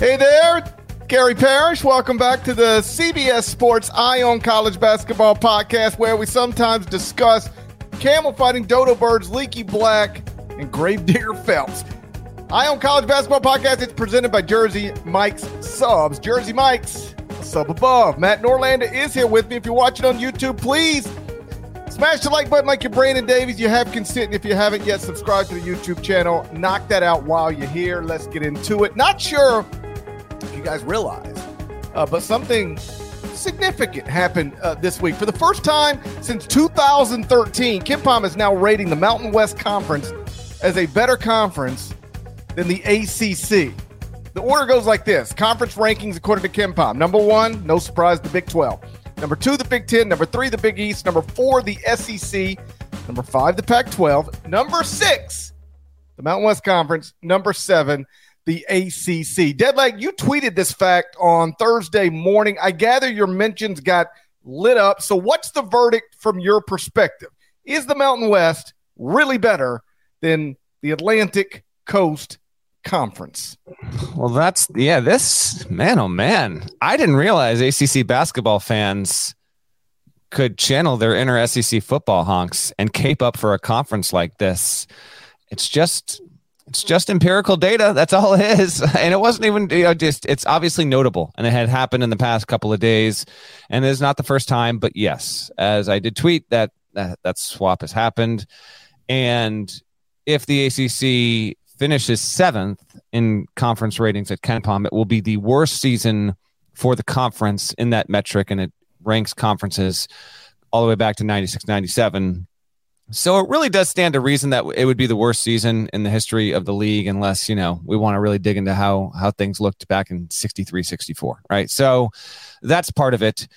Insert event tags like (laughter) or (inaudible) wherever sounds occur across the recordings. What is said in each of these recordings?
Hey there, Gary Parrish. Welcome back to the CBS Sports Eye on College Basketball podcast, where we sometimes discuss camel fighting, dodo birds, leaky black, and gravedigger Phelps. Eye on College Basketball podcast is presented by Jersey Mike's Subs. Jersey Mike's, sub above. Matt Norlander is here with me. If you're watching on YouTube, please Smash the like button like your Brandon Davies. You have consent. And if you haven't yet, subscribed to the YouTube channel. Knock that out while you're here. Let's get into it. Not sure you guys realize, uh, but something significant happened uh, this week. For the first time since 2013, KenPom is now rating the Mountain West Conference as a better conference than the ACC. The order goes like this conference rankings according to KenPom. Number one, no surprise, the Big 12. Number two, the Big Ten. Number three, the Big East. Number four, the SEC. Number five, the Pac 12. Number six, the Mountain West Conference. Number seven, the ACC. Deadleg, you tweeted this fact on Thursday morning. I gather your mentions got lit up. So, what's the verdict from your perspective? Is the Mountain West really better than the Atlantic Coast Conference? Well, that's yeah. This man, oh man, I didn't realize ACC basketball fans could channel their inner SEC football honks and cape up for a conference like this. It's just it's just empirical data. That's all it is. (laughs) And it wasn't even, you know, just, it's obviously notable and it had happened in the past couple of days. And it's not the first time, but yes, as I did tweet that, that, that swap has happened. And if the ACC finishes seventh in conference ratings at KenPom, it will be the worst season for the conference in that metric. And it ranks conferences all the way back to 96, 97 so it really does stand to reason that it would be the worst season in the history of the league unless, you know, we want to really dig into how how things looked back in 63 64, right? So that's part of it.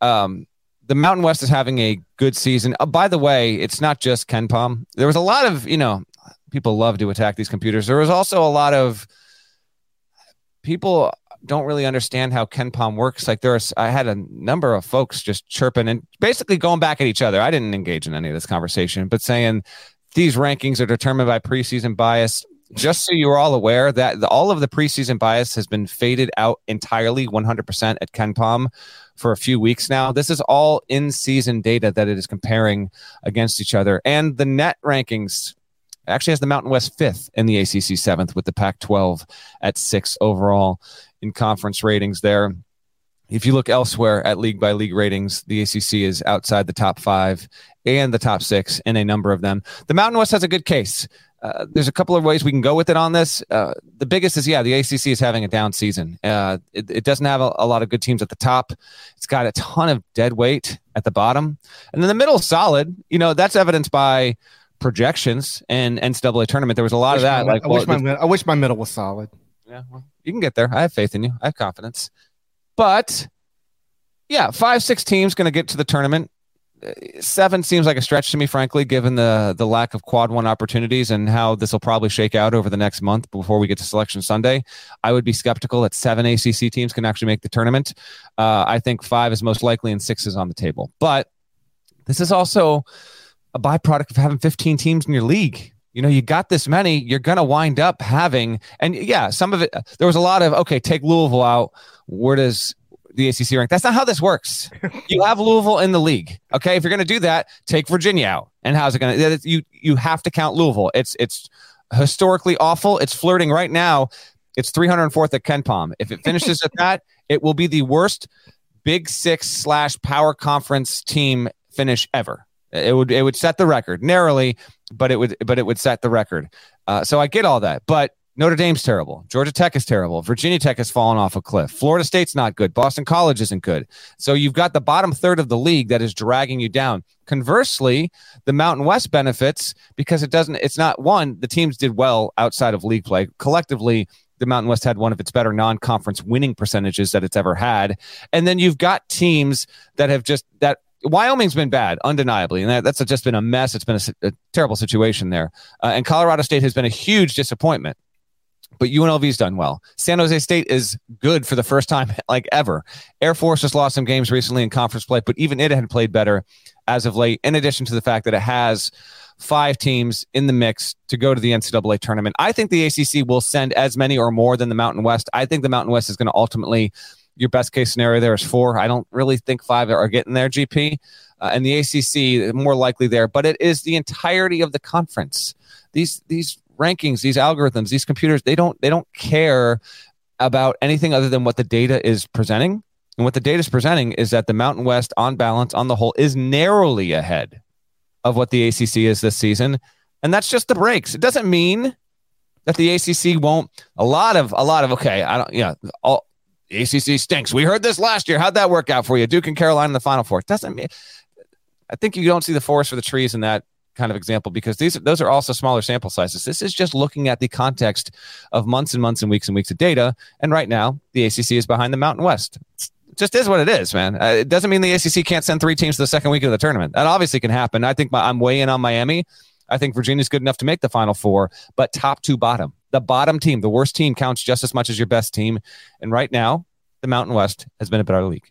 Um, the Mountain West is having a good season. Uh, by the way, it's not just KenPom. There was a lot of, you know, people love to attack these computers. There was also a lot of people don't really understand how KenPom works. Like there's, I had a number of folks just chirping and basically going back at each other. I didn't engage in any of this conversation, but saying these rankings are determined by preseason bias. Just so you're all aware that the, all of the preseason bias has been faded out entirely 100% at KenPom for a few weeks now. This is all in season data that it is comparing against each other. And the net rankings actually has the Mountain West fifth and the ACC seventh with the Pac 12 at six overall in conference ratings there. If you look elsewhere at league by league ratings, the ACC is outside the top five and the top six in a number of them. The Mountain West has a good case. Uh, there's a couple of ways we can go with it on this. Uh, the biggest is, yeah, the ACC is having a down season. Uh, it, it, doesn't have a, a, lot of good teams at the top. It's got a ton of dead weight at the bottom. And then the middle is solid. You know, that's evidenced by projections and NCAA tournament. There was a lot of that. My, like, I, well, wish my, I wish my middle was solid. Yeah, well, you can get there. I have faith in you. I have confidence. But yeah, five, six teams going to get to the tournament. Seven seems like a stretch to me, frankly, given the the lack of quad one opportunities and how this will probably shake out over the next month before we get to Selection Sunday. I would be skeptical that seven ACC teams can actually make the tournament. Uh, I think five is most likely, and six is on the table. But this is also a byproduct of having 15 teams in your league you know, you got this many, you're going to wind up having, and yeah, some of it, there was a lot of, okay, take Louisville out. Where does, the ACC rank. That's not how this works. (laughs) you have Louisville in the league. Okay, if you're going to do that, take Virginia out. And how's it going to? You you have to count Louisville. It's it's historically awful. It's flirting right now. It's 304th at KenPom. If it finishes at (laughs) that, it will be the worst Big Six slash Power Conference team finish ever. It would it would set the record narrowly, but it would but it would set the record. Uh, so I get all that, but Notre Dame's terrible. Georgia Tech is terrible. Virginia Tech has fallen off a cliff. Florida State's not good. Boston College isn't good. So you've got the bottom third of the league that is dragging you down. Conversely, the Mountain West benefits because it doesn't, it's not one, the teams did well outside of league play. Collectively, the Mountain West had one of its better non conference winning percentages that it's ever had. And then you've got teams that have just, that Wyoming's been bad, undeniably, and that, that's just been a mess. It's been a, a terrible situation there. Uh, and Colorado State has been a huge disappointment but UNLV's done well. San Jose State is good for the first time (laughs) like ever. Air Force just lost some games recently in conference play, but even it had played better as of late, in addition to the fact that it has five teams in the mix to go to the NCAA tournament. I think the ACC will send as many or more than the Mountain West. I think the Mountain West is going to ultimately, your best case scenario there is four. I don't really think five are getting there, GP. Uh, and the ACC more likely there, but it is the entirety of the conference. These these rankings, these algorithms, these computers, they don't they don't care about anything other than what the data is presenting. And what the data is presenting is that the Mountain West, on balance, on the whole, is narrowly ahead of what the ACC is this season, and that's just the breaks. It doesn't mean that the ACC won't. A lot of a lot of okay, I don't. Yeah, all ACC stinks. We heard this last year. How'd that work out for you? Duke and Carolina in the Final Four. Doesn't mean. I think you don't see the forest for the trees in that kind of example because these those are also smaller sample sizes. This is just looking at the context of months and months and weeks and weeks of data. And right now, the ACC is behind the Mountain West. It's, just is what it is, man. Uh, it doesn't mean the ACC can't send three teams to the second week of the tournament. That obviously can happen. I think my, I'm way in on Miami. I think Virginia's good enough to make the Final Four, but top to bottom, the bottom team, the worst team counts just as much as your best team. And right now, the Mountain West has been a better league.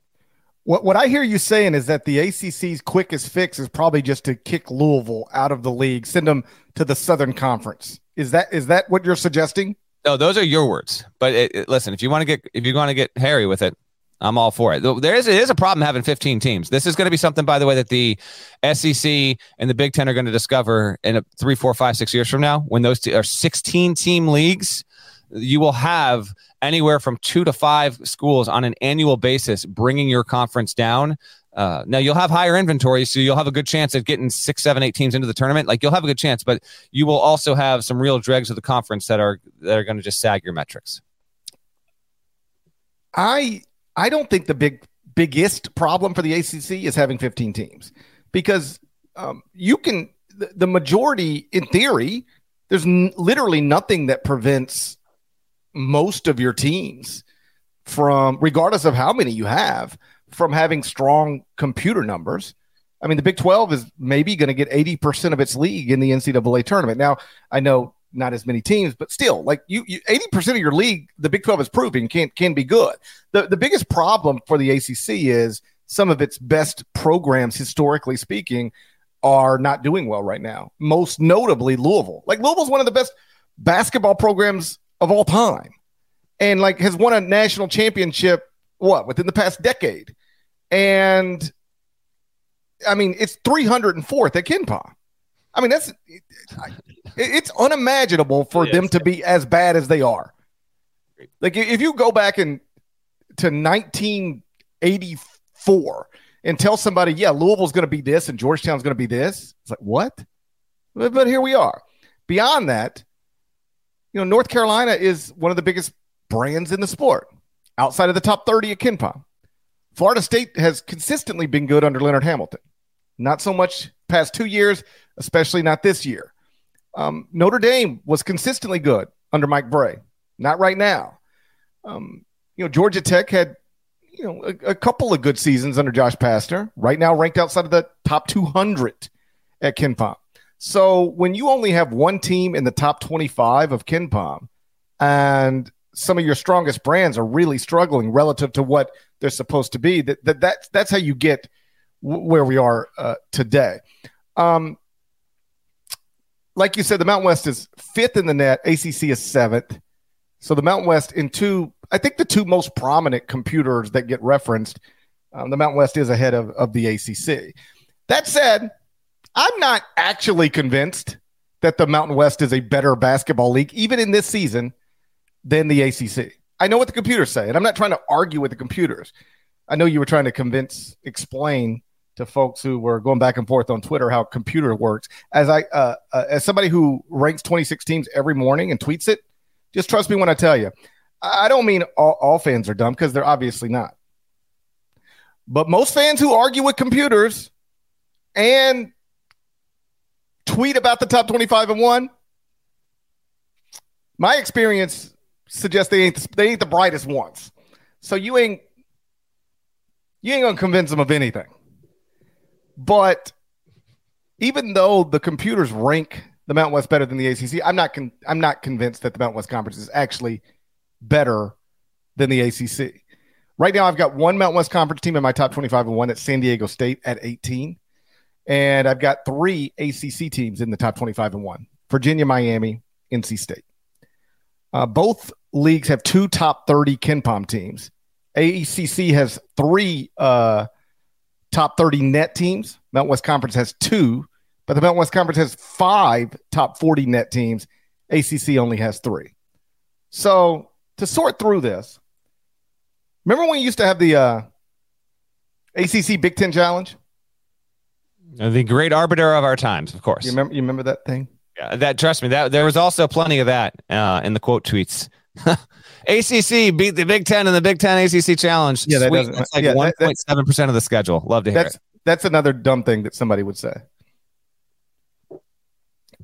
What what I hear you saying is that the ACC's quickest fix is probably just to kick Louisville out of the league, send them to the Southern Conference. Is that is that what you're suggesting? No, those are your words. But it, it, listen, if you want to get if you want to get hairy with it, I'm all for it. There is it is a problem having 15 teams. This is going to be something, by the way, that the SEC and the Big Ten are going to discover in a three, four, five, six years from now when those are 16 team leagues. You will have anywhere from two to five schools on an annual basis bringing your conference down. Uh, now you'll have higher inventory, so you'll have a good chance at getting six, seven, eight teams into the tournament. Like you'll have a good chance, but you will also have some real dregs of the conference that are that are going to just sag your metrics. I I don't think the big biggest problem for the ACC is having 15 teams because um, you can the, the majority in theory there's n- literally nothing that prevents most of your teams from, regardless of how many you have, from having strong computer numbers. I mean, the Big 12 is maybe going to get 80% of its league in the NCAA tournament. Now, I know not as many teams, but still, like you, you 80% of your league, the Big 12 is proving can can be good. The the biggest problem for the ACC is some of its best programs, historically speaking, are not doing well right now. Most notably, Louisville. Like Louisville's one of the best basketball programs of all time and like has won a national championship what within the past decade and i mean it's 304th at KenPom i mean that's it's unimaginable for them to be as bad as they are. Like if you go back in to 1984 and tell somebody yeah louisville's going to be this and georgetown's going to be this it's like what? But here we are. Beyond that you know, North Carolina is one of the biggest brands in the sport outside of the top 30 at KenPom. Florida State has consistently been good under Leonard Hamilton. Not so much past two years, especially not this year. Um, Notre Dame was consistently good under Mike Brey. Not right now. Um, you know, Georgia Tech had you know a, a, couple of good seasons under Josh Pastner. Right now, ranked outside of the top 200 at KenPom. So when you only have one team in the top 25 of KenPom and some of your strongest brands are really struggling relative to what they're supposed to be, that, that that's, that's how you get w- where we are uh, today. Um, like you said, the Mountain West is fifth in the net. ACC is seventh. So the Mountain West in two, I think the two most prominent computers that get referenced, um, the Mountain West is ahead of, of the ACC. That said, I'm not actually convinced that the Mountain West is a better basketball league, even in this season, than the ACC. I know what the computers say, and I'm not trying to argue with the computers. I know you were trying to convince, explain to folks who were going back and forth on Twitter how computer works. As I, uh, uh, as somebody who ranks 26 teams every morning and tweets it, just trust me when I tell you. I don't mean all, all fans are dumb because they're obviously not. But most fans who argue with computers and tweet about the top 25 and one, my experience suggests they ain't the, they ain't the brightest ones. So you ain't you ain't gonna convince them of anything. But even though the computers rank the Mountain West better than the ACC, I'm not con- I'm not convinced that the Mountain West Conference is actually better than the ACC. Right now, I've got one Mountain West Conference team in my top 25 and one at San Diego State at 18. And I've got three ACC teams in the top 25 and one Virginia, Miami, NC State. Uh, both leagues have two top 30 KenPom teams. ACC has three uh, top 30 net teams. Mountain West Conference has two, but the Mountain West Conference has five top 40 net teams. ACC only has three. So to sort through this, remember when we used to have the uh, ACC Big Ten Challenge? The great arbiter of our times, of course. You remember? You remember that thing? Yeah, that trust me. That there was also plenty of that uh, in the quote tweets. (laughs) ACC beat the Big Ten in the Big Ten ACC Challenge. Yeah, that Sweet. doesn't- That's like yeah, one that- point seven percent of the schedule. Love to hear That's it. that's another dumb thing that somebody would say.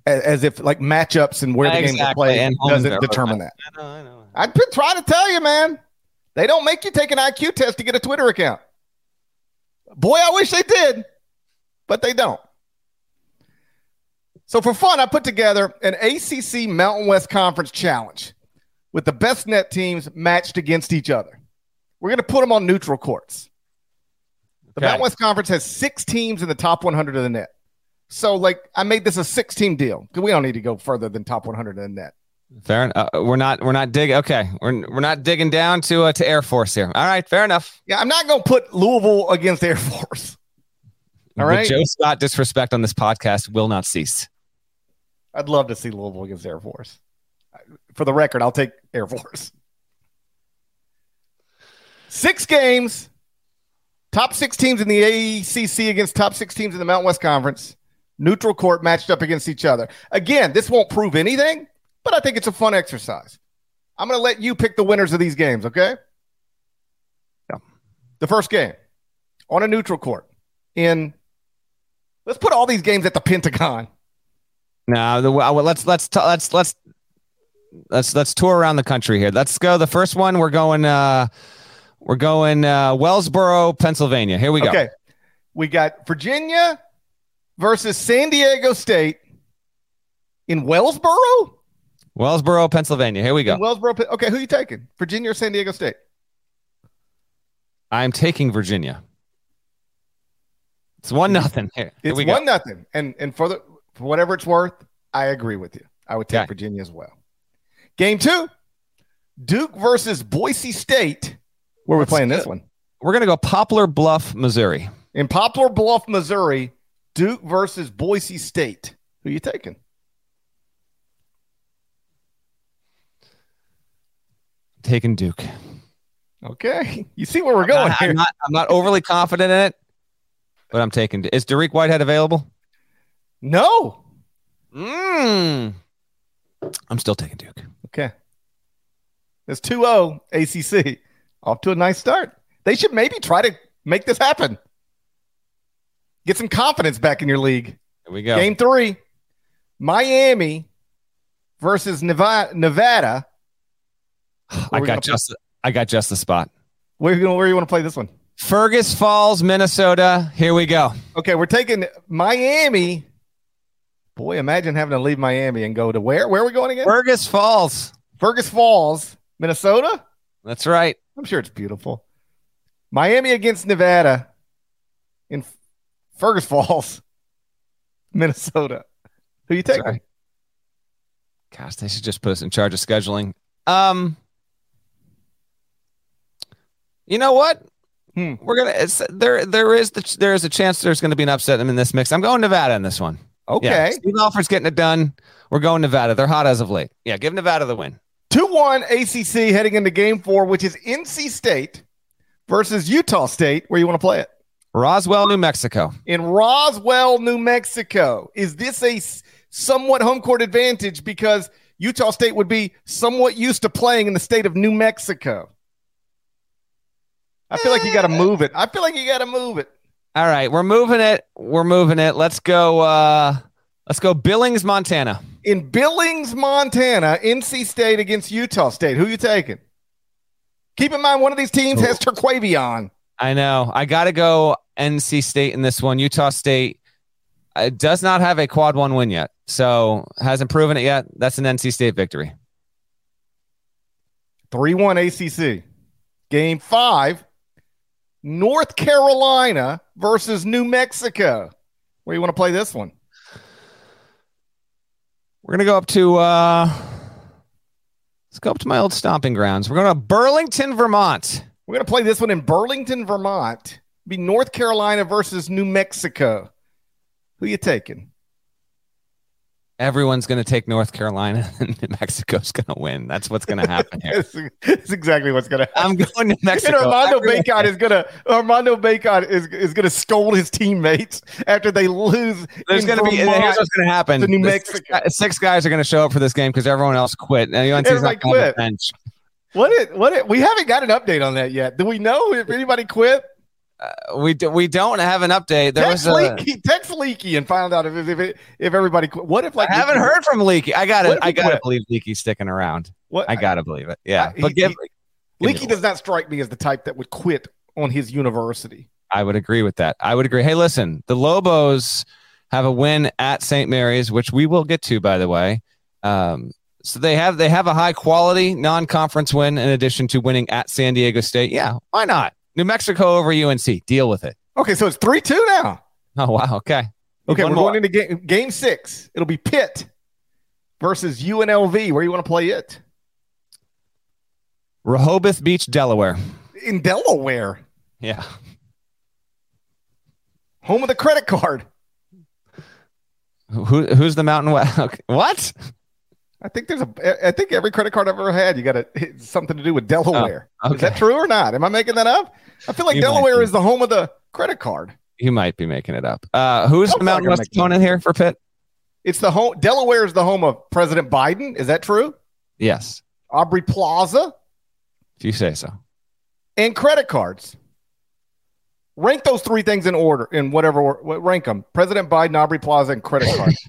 As, as if like matchups and where the games are Exactly, played and doesn't and- determine that. I know, I know. I've been trying to tell you, man. They don't make you take an IQ test to get a Twitter account. Boy, I wish they did, but they don't. So for fun, I put together an ACC Mountain West Conference challenge with the best net teams matched against each other. We're going to put them on neutral courts. The Okay. Mountain West Conference has six teams in the top 100 of the net. So, like, I made this a six-team deal because we don't need to go further than top 100 of the net. Fair. Uh, we're not. We're not digging. Okay, we're we're not digging down to uh, to Air Force here. All right, fair enough. Yeah, I'm not going to put Louisville against Air Force. All The right. Joe Scott disrespect on this podcast will not cease. I'd love to see Louisville against Air Force. For the record, I'll take Air Force. Six games, top six teams in the ACC against top six teams in the Mountain West Conference, neutral court matched up against each other. Again, this won't prove anything, but I think it's a fun exercise. I'm going to let you pick the winners of these games, okay? Yeah. The first game on a neutral court in, let's put all these games at the Pentagon. No, the, well, let's let's let's let's let's let's tour around the country here. Let's go. The first one we're going. uh We're going uh Wellsboro, Pennsylvania. Here we go. Okay. We got Virginia versus San Diego State in Wellsboro? Wellsboro, Pennsylvania. Here we go. In Wellsboro. Okay, who are you taking? Virginia or San Diego State? I'm taking Virginia. It's one nothing. Here, here It's one nothing. And and for the for whatever it's worth, I agree with you. I would take Okay. Virginia as well. Game two, Duke versus Boise State. Where are we playing this one? We're gonna go Poplar Bluff, Missouri. In Poplar Bluff, Missouri, Duke versus Boise State. Who you taking? Taking Duke. Okay. (laughs) You see where we're going I, here. am not, I'm not overly confident in it, but I'm taking. Is Dariq Whitehead available? no. Mm. I'm still taking Duke. Okay. It's 2 0 ACC. Off to a nice start. They should maybe try to make this happen. Get some confidence back in your league. Here we go. Game three Miami versus Nevada. Nevada. (sighs) I Where we gonna got just. I got just the spot. Where, you gonna, where you want to play this one? Fergus Falls, Minnesota. Here we go. Okay, we're taking Miami. Boy, imagine having to leave Miami and go to where? Where are we going again? Fergus Falls. Fergus Falls, Minnesota. That's right. I'm sure it's beautiful. Miami against Nevada in Fergus Falls, (laughs) Minnesota. Who you taking? Sorry. Gosh, they should just put us in charge of scheduling Um, you know what? Hmm. We're gonna. There. There is the, there is a chance there's going to be an upset in this mix. I'm going Nevada in this one. Okay. Yeah, Steve Alford's getting it done. We're going Nevada. They're hot as of late. Yeah, give Nevada the win. 2 1 ACC heading into game four, which is NC State versus Utah State. Where you want to play it? Roswell, New Mexico. In Roswell, New Mexico. Is this a somewhat home court advantage because Utah State would be somewhat used to playing in the state of New Mexico? I feel like you got to eh. move it. I feel like you got to move it. All right, we're moving it. We're moving it. Let's go. uh Let's go Billings, Montana. In Billings, Montana, NC State against Utah State. Who you taking? Keep in mind, one of these teams has Terquavion. I know. I got to go NC State in this one. Utah State uh, does not have a quad one win yet, so hasn't proven it yet. That's an NC State victory. 3 1 ACC. Game five, North Carolina versus New Mexico. Where you want to play this one? We're gonna go up to. uh Let's go up to my old stomping grounds. We're going to Burlington, Vermont. We're going to play this one in Burlington, Vermont. Be North Carolina versus New Mexico. Who you taking? Everyone's going to take North Carolina, (laughs) and New Mexico's going to win. That's what's going to happen here. (laughs) That's, exactly what's going to happen. I'm going to And Mexico. Armando Everyone- Bacot is gonna Armando Bacot is is gonna scold his teammates after they lose. There's going to be. Here's what's going to happen. to New The six Mexico. Six, guys are going to show up for this game because everyone else quit. And UNC's not going to quit. bench. What it what it we haven't got an update on that yet. Do we know if anybody quit? We do, we don't have an update. There text was a. Leaky, text Leaky and found out if if, if, if everybody quit. What if like I haven't heard from Leaky. I got to I got to believe Leaky's sticking around. What I got to believe it. Yeah, I- but he- give. he- give Leaky does not strike me as the type that would quit on his university. I would agree with that. I would agree. Hey, listen, the Lobos have a win at St. Mary's, which we will get to, by the way. Um, so they have they have a high quality non conference win in addition to winning at San Diego State. Yeah, why not? New Mexico over UNC. Deal with it. Okay, so it's three two now. Oh wow. Okay. Okay, One we're more. going into game game six. It'll be Pitt versus UNLV. Where you want to play it? Rehoboth Beach, Delaware. In Delaware, Yeah. home of the credit card. Who who's the Mountain West? (laughs) Okay. What? I think there's a. I think every credit card I've ever had, you got it's something to do with Delaware. Oh, Is that true or not? Am I making that up? I feel like You Delaware is the home of the credit card. You might be making it up. Uh, who's Sounds the Mountain West opponent here for Pitt? It's the home. Delaware is the home of President Biden. Is that true? Yes, Aubrey Plaza if you say so. and credit cards. Rank those three things in order, in whatever rank them: President Biden, Aubrey Plaza, and credit cards. (laughs)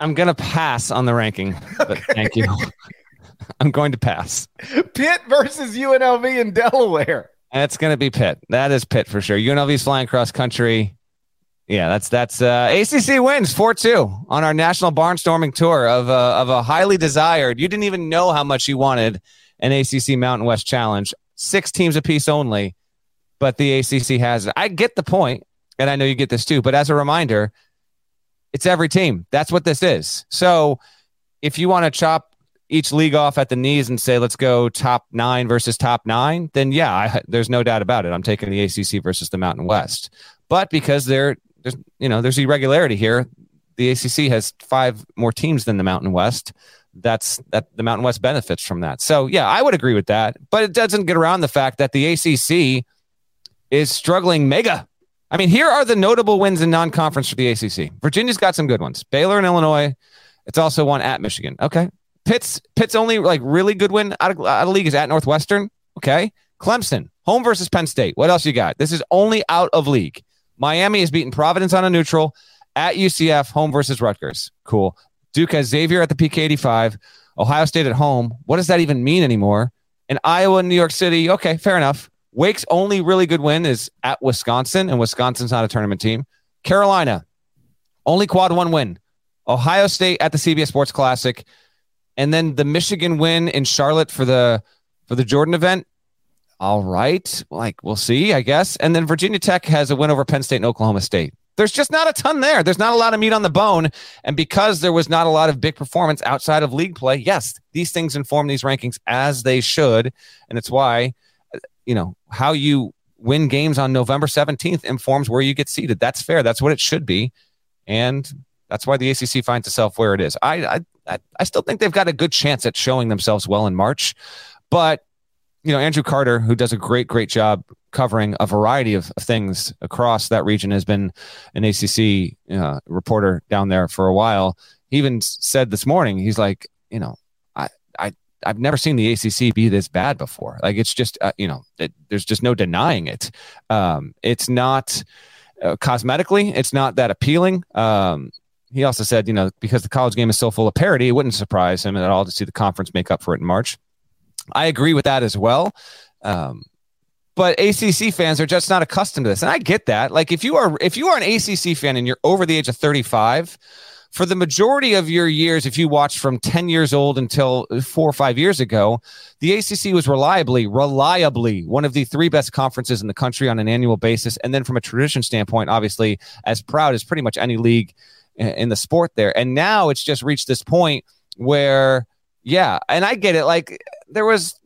I'm gonna pass on the ranking, but (laughs) thank you. (laughs) I'm going to pass. Pitt versus UNLV in Delaware. That's gonna be Pitt. That is Pitt for sure. UNLV's flying cross country. Yeah, that's that's uh, ACC wins four two on our national barnstorming tour of a, of a highly desired. You didn't even know how much you wanted an ACC Mountain West Challenge. Six teams apiece only, but the ACC has it. I get the point, and I know you get this too. But as a reminder, it's every team. That's what this is. So if you want to chop each league off at the knees and say let's go top nine versus top nine, then yeah, I, there's no doubt about it. I'm taking the ACC versus the Mountain West. But because there, there's you know there's irregularity here, the ACC has five more teams than the Mountain West. That's that the Mountain West benefits from that. So yeah, I would agree with that. But it doesn't get around the fact that the ACC is struggling mega. I mean, here are the notable wins in non-conference for the ACC. Virginia's got some good ones. Baylor and Illinois. It's also one at Michigan. Okay. Pitt's Pitt's only like really good win out of, out of league is at Northwestern. Okay. Clemson, home versus Penn State. What else you got? This is only out of league. Miami has beaten Providence on a neutral at UCF, home versus Rutgers. Cool. Duke has Xavier at the PK 85. Ohio State at home. What does that even mean anymore? And Iowa and New York City. Okay, fair enough. Wake's only really good win is at Wisconsin, and Wisconsin's not a tournament team. Carolina, only quad one win. Ohio State at the CBS Sports Classic, and then the Michigan win in Charlotte for the for the Jordan event. All right, like we'll see, I guess. And then Virginia Tech has a win over Penn State and Oklahoma State. There's just not a ton there. There's not a lot of meat on the bone. And because there was not a lot of big performance outside of league play, yes, these things inform these rankings as they should. And it's why, you know, how you win games on November 17th informs where you get seated. That's fair. That's what it should be. And that's why the ACC finds itself where it is. I, I, I still think they've got a good chance at showing themselves well in March. But, you know, Andrew Carter, who does a great, great job covering a variety of things across that region, has been an ACC uh, reporter down there for a while. He even said this morning, he's like, you know, I, I, I've never seen the ACC be this bad before. Like it's just, uh, you know, it, there's just no denying it. Um, it's not uh, cosmetically, it's not that appealing. Um, he also said, you know, because the college game is so full of parity, it wouldn't surprise him at all to see the conference make up for it in March. I agree with that as well. Um, but ACC fans are just not accustomed to this, and I get that. Like if you are if you are an ACC fan and you're over the age of 35, for the majority of your years, if you watched from 10 years old until four or five years ago, the ACC was reliably, reliably one of the three best conferences in the country on an annual basis. And then from a tradition standpoint, obviously as proud as pretty much any league in the sport there. And now it's just reached this point where, yeah, and I get it. Like there was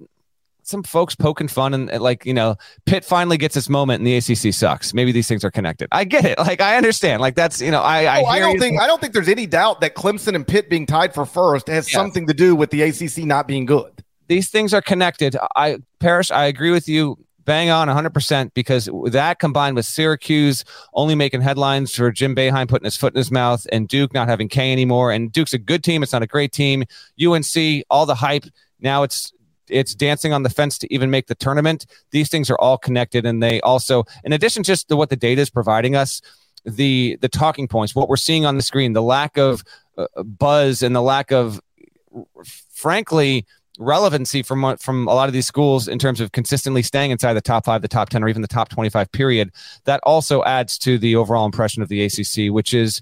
some folks poking fun and like you know pitt finally gets its moment and the acc sucks. Maybe these things are connected. I get it. (laughs) Like i understand. Like that's you know i I, oh, I don't think i don't think there's any doubt that clemson and pitt being tied for first has yes. something to do with the acc not being good. These things are connected. I Parrish i agree with you bang on 100% because that combined with Syracuse only making headlines for Jim Boeheim putting his foot in his mouth and Duke not having K anymore. And Duke's a good team. It's not a great team. UNC, all the hype. Now it's it's dancing on the fence to even make the tournament. These things are all connected, and they also, in addition, just to what the data is providing us, the the talking points, what we're seeing on the screen, the lack of uh, buzz and the lack of, frankly, relevancy from from a lot of these schools in terms of consistently staying inside the top five, the top ten, or even the top twenty-five. Period. That also adds to the overall impression of the ACC, which is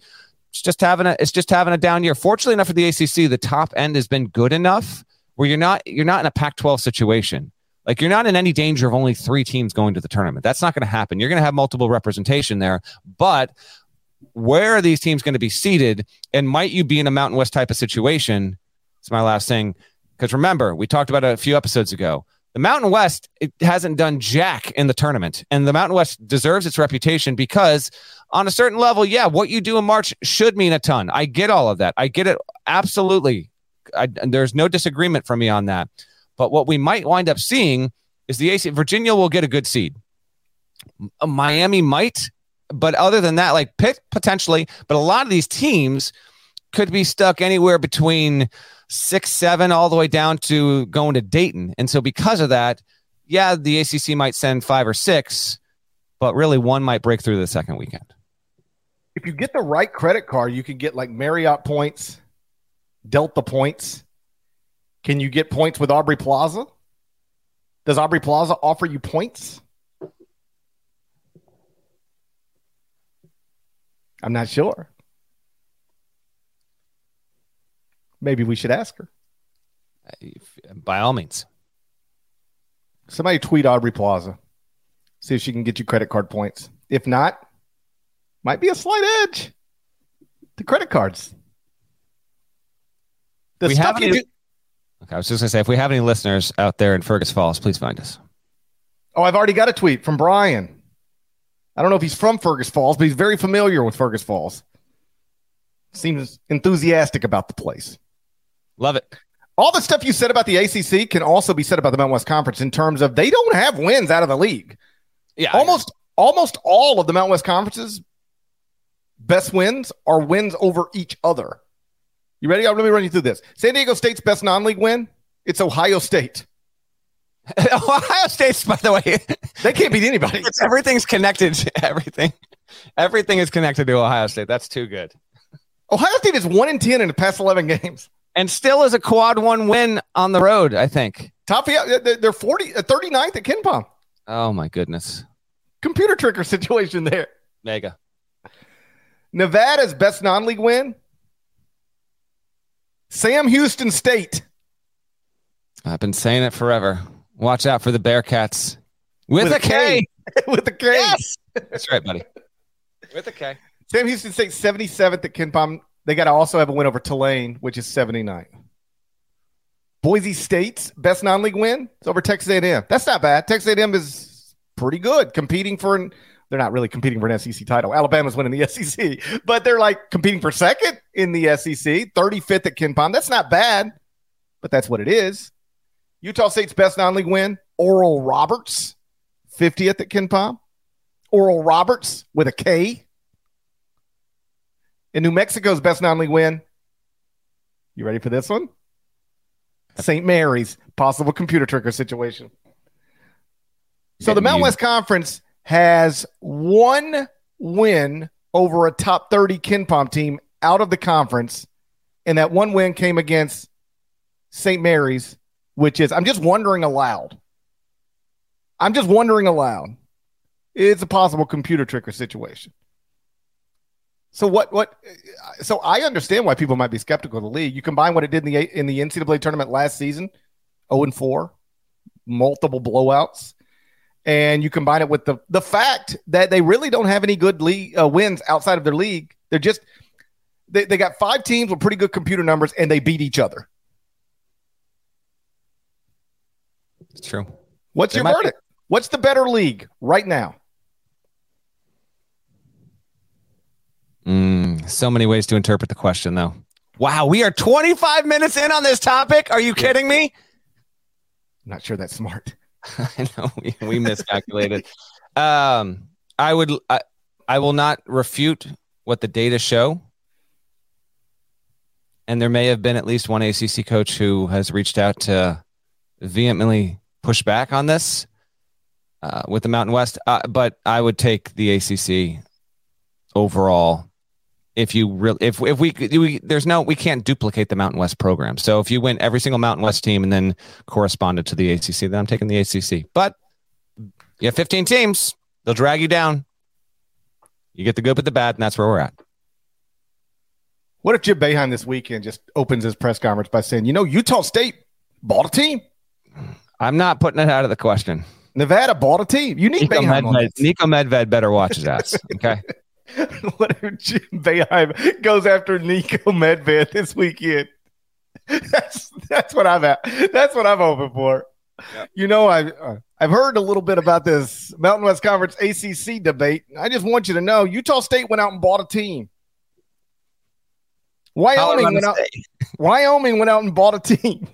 it's just having a it's just having a down year. Fortunately enough for the ACC, the top end has been good enough where you're not you're not in a Pac-12 situation. Like you're not in any danger of only three teams going to the tournament. That's not going to happen. You're going to have multiple representation there, but where are these teams going to be seated? And might you be in a Mountain West type of situation? It's my last thing. Because remember, we talked about it a few episodes ago. The Mountain West it hasn't done jack in the tournament, and the Mountain West deserves its reputation because, on a certain level, yeah, what you do in March should mean a ton. I get all of that. I get it absolutely. I, there's no disagreement from me on that. But what we might wind up seeing is the AC Virginia will get a good seed. Miami might, but other than that, like Pitt potentially, but a lot of these teams could be stuck anywhere between six, seven, all the way down to going to Dayton. And so because of that, yeah, the ACC might send five or six, but really one might break through the second weekend. If you get the right credit card, you can get like Marriott points Delta points. Can you get points with Aubrey Plaza? Does Aubrey Plaza offer you points? I'm not sure. Maybe we should ask her. By all means. Somebody tweet Aubrey Plaza. See if she can get you credit card points. If not, might be a slight edge to credit cards. The we stuff you any, do. Okay, I was just gonna say, if we have any listeners out there in Fergus Falls, please find us. Oh, I've already got a tweet from Brian. I don't know if he's from Fergus Falls, but he's very familiar with Fergus Falls. Seems enthusiastic about the place. Love it. All the stuff you said about the ACC can also be said about the Mountain West Conference in terms of they don't have wins out of the league. Yeah, almost almost all of the Mountain West Conferences best wins are wins over each other. You ready? Let me run you through this. San Diego State's best non-league win. It's Ohio State. (laughs) Ohio State's, by the way, (laughs) they can't beat anybody. It's, everything's connected. (laughs) Everything, everything is connected to Ohio State. That's too good. Ohio State is one in ten in the past eleven games, and still is a quad one win on the road. I think top. They're 40, 39th uh, at KenPom. Oh my goodness! Computer tricker situation there. Mega. Nevada's best non-league win Sam Houston State. I've been saying it forever. Watch out for the Bearkats with, with a K. K. (laughs) with a K. Yes. That's right, buddy. With a K. Sam Houston State 77th at KenPom. They got to also have a win over Tulane, which is 79. Boise State's best non-league win is over Texas A&M. That's not bad. Texas A&M is pretty good, competing for an. They're not really competing for an SEC title. Alabama's winning the (laughs) SEC, but they're like competing for second in the SEC. 35th at KenPom. That's not bad, but that's what it is. Utah State's best non-league win, Oral Roberts, 50th at KenPom. Oral Roberts with a K. In New Mexico's best non-league win. You ready for this one? St. Mary's possible computer tricker situation. So the Mountain West Conference has one win over a top 30 KenPom team out of the conference. And that one win came against St. Mary's, which is, I'm just wondering aloud. I'm just wondering aloud. It's a possible computer tricker situation. So what? What? So I understand why people might be skeptical of the league. You combine what it did in the in the NCAA tournament last season, zero oh and four, multiple blowouts, and you combine it with the the fact that they really don't have any good league uh, wins outside of their league. They're just they, they got five teams with pretty good computer numbers, and they beat each other. It's true. What's your verdict? Be- What's the better league right now? Mm, so many ways to interpret the question, though. Wow, we are 25 minutes in on this topic. Are you kidding me? I'm not sure that's smart. (laughs) (laughs) I know we, we miscalculated. (laughs) um, I would, I, I will not refute what the data show. And there may have been at least one ACC coach who has reached out to vehemently push back on this uh, with the Mountain West. Uh, but I would take the ACC overall if you really if if we, we there's no we can't duplicate the Mountain West program. So if you win every single Mountain West team and then corresponded to the ACC, then I'm taking the ACC. But you have 15 teams, they'll drag you down. You get the good with the bad, and that's where we're at. What if Jim Boeheim this weekend just opens his press conference by saying, "You know, Utah State bought a team." I'm not putting it out of the question. Nevada bought a team. You need Niko Boeheim Medved, Niko Medved better watch his ass. Okay. (laughs) (laughs) what if Jim Boeheim goes after Niko Medved this weekend? (laughs) That's that's what I'm at. That's what I'm hoping for. Yeah. You know, I uh, I've heard a little bit about this Mountain West Conference ACC debate. I just want you to know, Utah State went out and bought a team. Wyoming went out. (laughs) Wyoming went out and bought a team,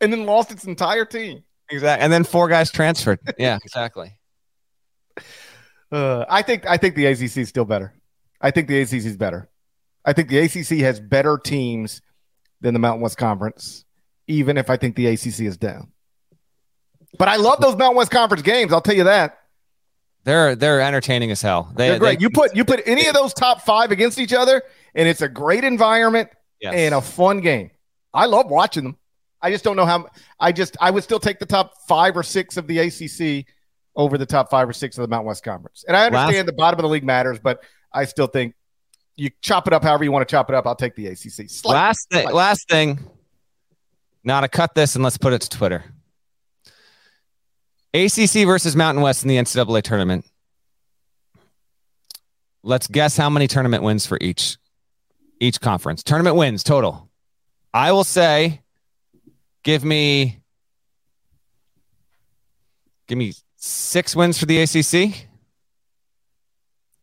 and then lost its entire team. Exactly, and then four guys transferred. Yeah, exactly. Uh, I think I think the ACC is still better. I think the ACC is better. I think the ACC has better teams than the Mountain West Conference, even if I think the ACC is down. But I love those Mountain West Conference games. I'll tell you that. They're they're entertaining as hell. They, are great. They, you put you put any of those top five against each other, and it's a great environment yes. and a fun game. I love watching them. I just don't know how. I just I would still take the top five or six of the ACC over the top five or six of the Mountain West Conference. And I understand last, the bottom of the league matters, but I still think you chop it up however you want to chop it up. I'll take the ACC. Last thing, last thing. Now to cut this and let's put it to Twitter. ACC versus Mountain West in the NCAA tournament. Let's guess how many tournament wins for each each conference. Tournament wins total. I will say, give me, give me six wins for the ACC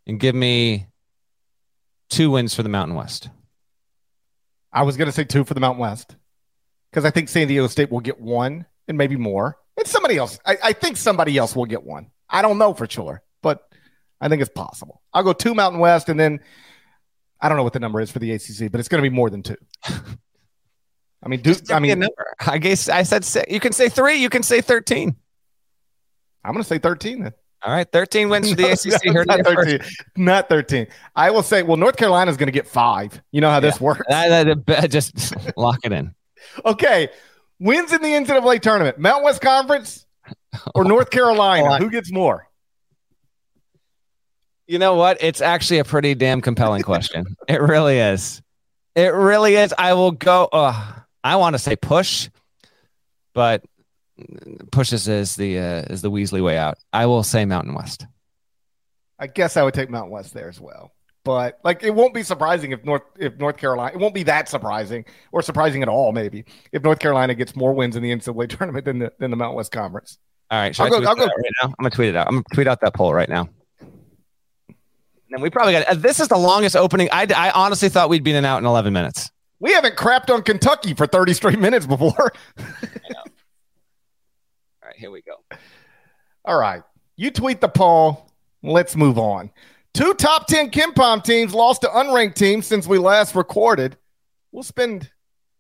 and give me two wins for the Mountain West. I was going to say two for the Mountain West because I think San Diego State will get one and maybe more. And somebody else, I, I, think somebody else will get one. I don't know for sure, but I think it's possible. I'll go two Mountain West and then I don't know what the number is for the ACC, but it's going to be more than two. (laughs) I mean, do, I mean, I guess I said six. you can say three, you can say 13. I'm going to say 13 then. All right, 13 wins for the ACC. (laughs) no, not, (laughs) 13, not 13. I will say, well, North Carolina is going to get five. You know how yeah. this works. just (laughs) lock it in. Okay. Wins in the NCAA tournament, Mount West Conference or North Carolina? Who gets more? You know what? It's actually a pretty damn compelling question. it really is. It really is. I will go. Uh, I want to say push, but pushes as the uh, is the Weasley way out. I will say Mountain West. I guess I would take Mountain West there as well. but like it won't be surprising if North if North Carolina it won't be that surprising or surprising at all maybe if North Carolina gets more wins in the NCAA tournament than the than the Mountain West Conference. All right, I'll go, I'll go. right now. I'm gonna tweet it out. I'm gonna tweet out that poll right now. And we probably got uh, this is the longest opening. I, I honestly thought we'd been in out in 11 minutes. We haven't crapped on Kentucky for 30 straight minutes before. (laughs) Here we go. All right, you tweet the poll. Let's move on. Two top 10 KenPom teams lost to unranked teams since we last recorded. We'll spend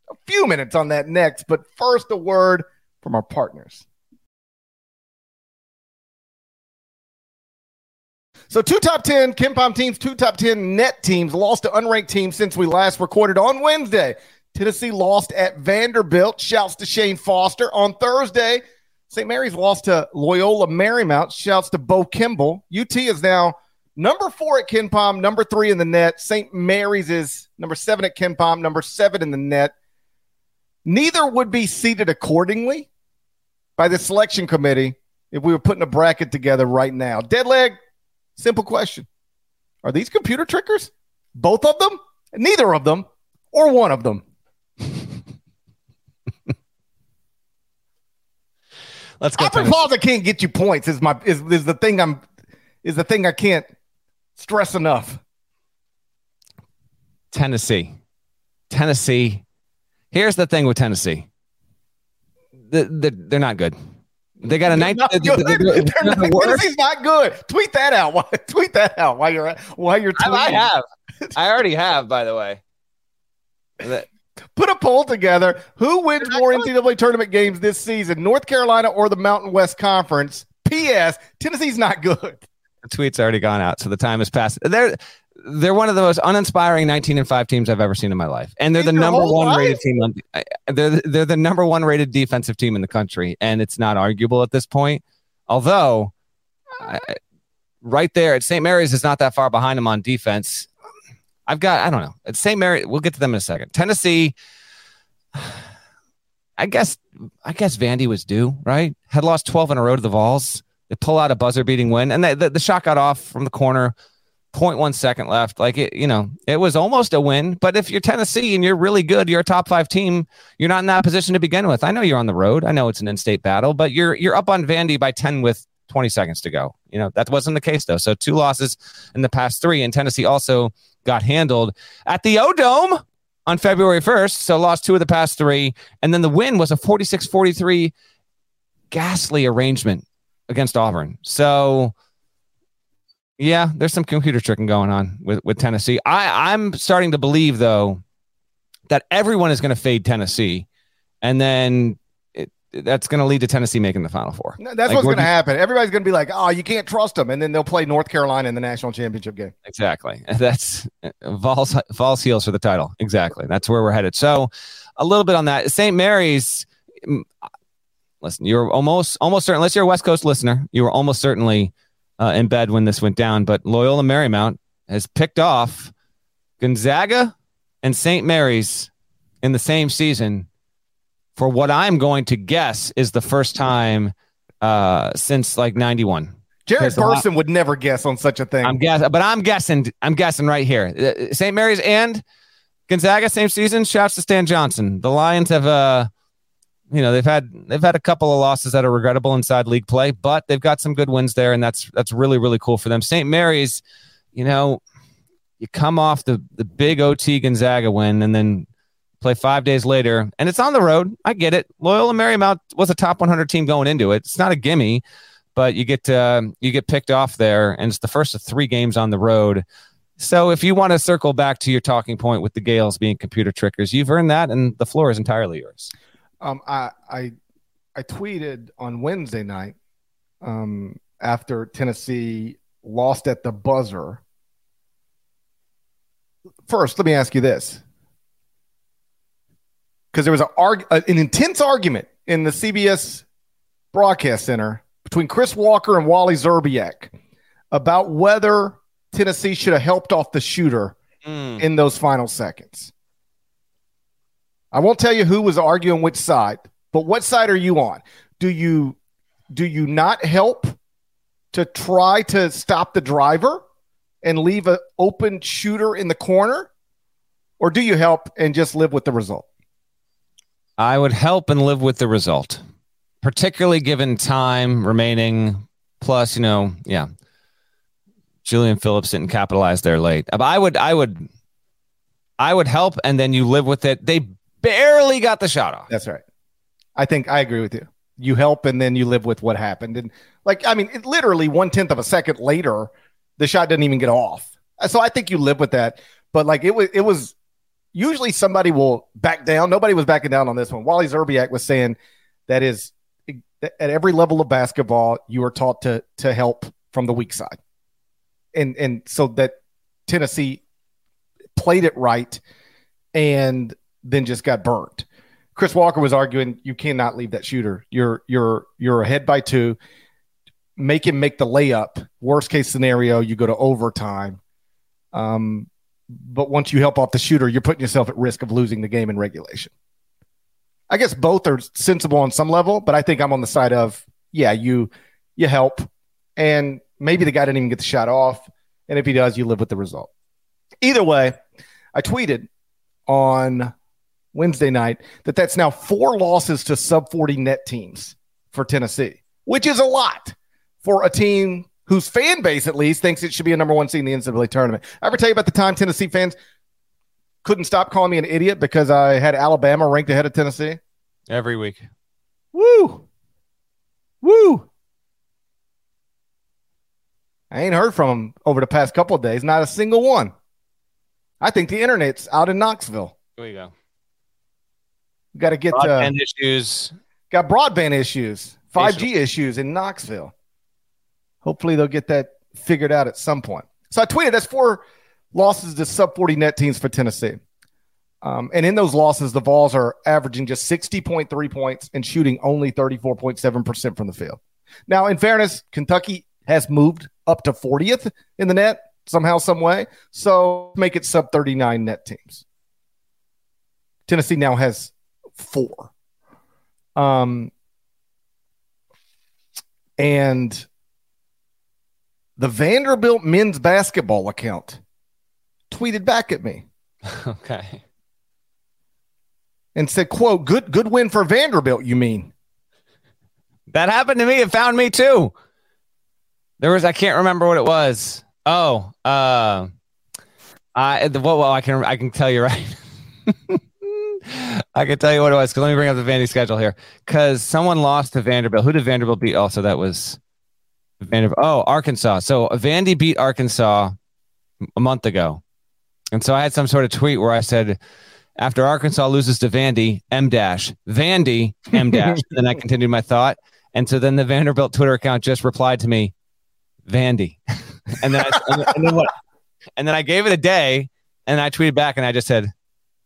a few minutes on that next, but first, a word from our partners. So, two top 10 KenPom teams, two top 10 net teams lost to unranked teams since we last recorded on Wednesday. Tennessee lost at Vanderbilt. Shouts to Shane Foster. On Thursday, St. Mary's lost to Loyola Marymount. Shouts to Bo Kimble. UT is now Number four at KenPom, number three in the net. St. Mary's is number seven at KenPom, number seven in the net. Neither would be seated accordingly by the selection committee if we were putting a bracket together right now. Dead leg, simple question. Are these computer trickers? Both of them? Neither of them, or one of them? Let's go. Aubrey Plaza can't get you points. Is my is, is the thing I'm is the thing I can't stress enough. Tennessee. Tennessee. Here's the thing with Tennessee. The, the, they're not good. They got a nice. Not Tennessee's not good. Tweet that out. (laughs) Tweet that out while you're while you're tweeting. I, I have. I already have, by the way. (laughs) Put a poll together. Who wins more NCAA tournament games this season, North Carolina or the Mountain West Conference? P.S. Tennessee's not good. The tweet's already gone out, so the time has passed. They're they're one of the most uninspiring 19 and 5 teams I've ever seen in my life. And they're the number one life? rated team. On, they're, they're the number one rated defensive team in the country. And it's not arguable at this point. Although, I, right there at St. Mary's is not that far behind them on defense. I've got, I don't know. At St. Mary, we'll get to them in a second. Tennessee, I guess, I guess Vandy was due, right? Had lost 12 in a row to the Vols. They pull out a buzzer beating win, and the, the, the shot got off from the corner. 0.1 second left. Like it, you know, it was almost a win. But if you're Tennessee and you're really good, you're a top five team, you're not in that position to begin with. I know you're on the road. I know it's an in-state battle, but you're you're up on Vandy by 10 with 20 seconds to go. You know, that wasn't the case though. So two losses in the past three. And Tennessee also got handled at the O Dome on February 1st. So lost two of the past three. And then the win was a 46-43 ghastly arrangement against Auburn. So yeah, there's some computer tricking going on with, with Tennessee. I, I'm starting to believe though that everyone is going to fade Tennessee, and then that's going to lead to Tennessee making the Final Four. that's like, what's going to happen. Everybody's going to be like, "Oh, you can't trust them," and then they'll play North Carolina in the national championship game. Exactly. (laughs) That's uh, false false heels for the title. Exactly. That's where we're headed. So, a little bit on that. St. Mary's mm, uh, listen, you're almost almost certain, unless you're a West Coast listener, you were almost certainly uh, in bed when this went down. But Loyola Marymount has picked off Gonzaga and St. Mary's in the same season for what I'm going to guess is the first time uh, since like '91. Jared Burson would never guess on such a thing. I'm guessing, but I'm guessing. I'm guessing right here. Uh, St. Mary's and Gonzaga same season. Shouts to Stan Johnson. The Lions have uh you know they've had they've had a couple of losses that are regrettable inside league play, but they've got some good wins there, and that's that's really really cool for them. St. Mary's, you know, you come off the the big OT Gonzaga win, and then play five days later, and it's on the road. I get it. Loyola Marymount was a top 100 team going into it. It's not a gimme, but you get uh, you get picked off there, and it's the first of three games on the road. So if you want to circle back to your talking point with the Gaels being computer trickers, you've earned that, and the floor is entirely yours. Um, I I I tweeted on Wednesday night um, after Tennessee lost at the buzzer. First, let me ask you this, because there was an, arg- an intense argument in the CBS broadcast center between Chris Walker and Wally Szczerbiak about whether Tennessee should have helped off the shooter mm. in those final seconds. I won't tell you who was arguing which side, but what side are you on? Do you do you not help to try to stop the driver and leave an open shooter in the corner? Or do you help and just live with the result? I would help and live with the result, particularly given time remaining. Plus, you know, yeah, Julian Phillips didn't capitalize there late. I would, I would, I would help, and then you live with it. They barely got the shot off. That's right. I think I agree with you. You help, and then you live with what happened. And like, I mean, it literally one tenth of a second later, the shot didn't even get off. So I think you live with that. But like, it was, it was usually somebody will back down. Nobody was backing down on this one. Wally Szczerbiak was saying that is at every level of basketball, you are taught to to help from the weak side, and and so that Tennessee played it right, and then just got burnt. Chris Walker was arguing you cannot leave that shooter. You're you're you're ahead by two. Make him make the layup. Worst case scenario, you go to overtime. Um, but once you help off the shooter, you're putting yourself at risk of losing the game in regulation. I guess both are sensible on some level, but I think I'm on the side of yeah, you you help, and maybe the guy didn't even get the shot off, and if he does, you live with the result. Either way, I tweeted on Wednesday night that that's now four losses to sub 40 net teams for Tennessee, which is a lot for a team whose fan base at least thinks it should be a number one seed in the NCAA tournament. I ever tell you about the time Tennessee fans couldn't stop calling me an idiot because I had Alabama ranked ahead of Tennessee? Every week. Woo! Woo! I ain't heard from them over the past couple of days. Not a single one. I think the internet's out in Knoxville. Here we go. Got to get broadband uh, issues. Got broadband issues, 5G issues in Knoxville. Hopefully they'll get that figured out at some point. So I tweeted that's four losses to sub 40 net teams for Tennessee. Um, and in those losses, the Vols are averaging just 60.3 points and shooting only 34.7% from the field. Now, in fairness, Kentucky has moved up to 40th in the net somehow, some way. So make it sub 39 net teams. Tennessee now has four. Um, and the Vanderbilt men's basketball account tweeted back at me. (laughs) Okay. And said, quote, good good win for Vanderbilt, you mean? That happened to me. It found me too. There was I can't remember what it was. Oh, uh I well, well I can I can tell you right. (laughs) I can tell you what it was. Cause let me bring up the Vandy schedule here. Cause someone lost to Vanderbilt. Who did Vanderbilt beat? Also, that was Vanderbilt. Oh, Arkansas. So Vandy beat Arkansas a month ago. And so I had some sort of tweet where I said, after Arkansas loses to Vandy, M dash, Vandy, M dash. (laughs) then I continued my thought. And so then the Vanderbilt Twitter account just replied to me, Vandy. (laughs) and then I, and then what? And then I gave it a day and I tweeted back and I just said,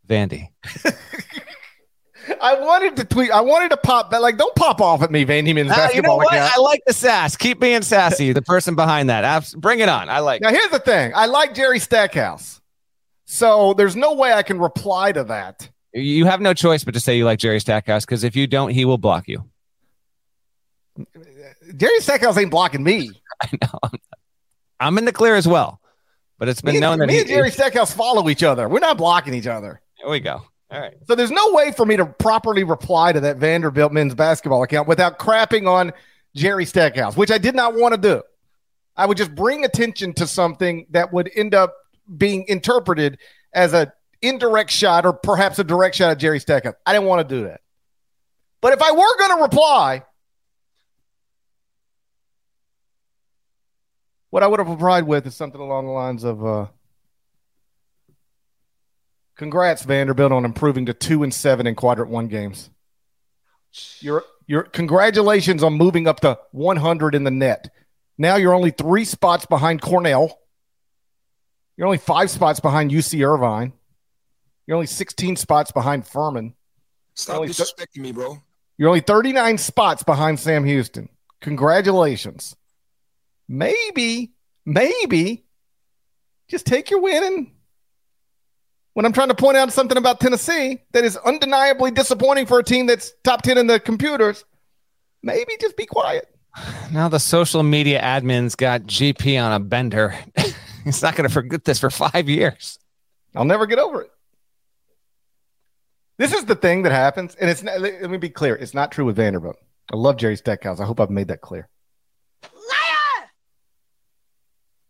Vandy. (laughs) I wanted to tweet. I wanted to pop, but like, don't pop off at me, Vandy men's uh, basketball. You know what? I like the sass. Keep being sassy. the person behind that. Bring it on. I like. Now, here's the thing. I like Jerry Stackhouse, so there's no way I can reply to that. You have no choice but to say you like Jerry Stackhouse because if you don't, he will block you. Jerry Stackhouse ain't blocking me. (laughs) I know. I'm in the clear as well, but it's been me known and, that me he, and Jerry Stackhouse follow each other. We're not blocking each other. There we go. All right. So there's no way for me to properly reply to that Vanderbilt men's basketball account without crapping on Jerry Stackhouse, which I did not want to do. I would just bring attention to something that would end up being interpreted as a indirect shot or perhaps a direct shot at Jerry Stackhouse. I didn't want to do that. But if I were going to reply, what I would have replied with is something along the lines of, uh, Congrats, Vanderbilt, on improving to two and seven in quadrant one games. Your your congratulations on moving up to 100 in the net. Now you're only three spots behind Cornell. You're only five spots behind UC Irvine. You're only 16 spots behind Furman. Stop disrespecting th- me, bro. You're only 39 spots behind Sam Houston. Congratulations. Maybe, maybe just take your win and when I'm trying to point out something about Tennessee that is undeniably disappointing for a team that's top 10 in the computers, maybe just be quiet. (sighs) Now the social media admins got GP on a bender. (laughs) He's not going to forget this for five years. I'll never get over it. This is the thing that happens, and it's not, let me be clear: it's not true with Vanderbilt. I love Jerry Stackhouse. I hope I've made that clear. Liar!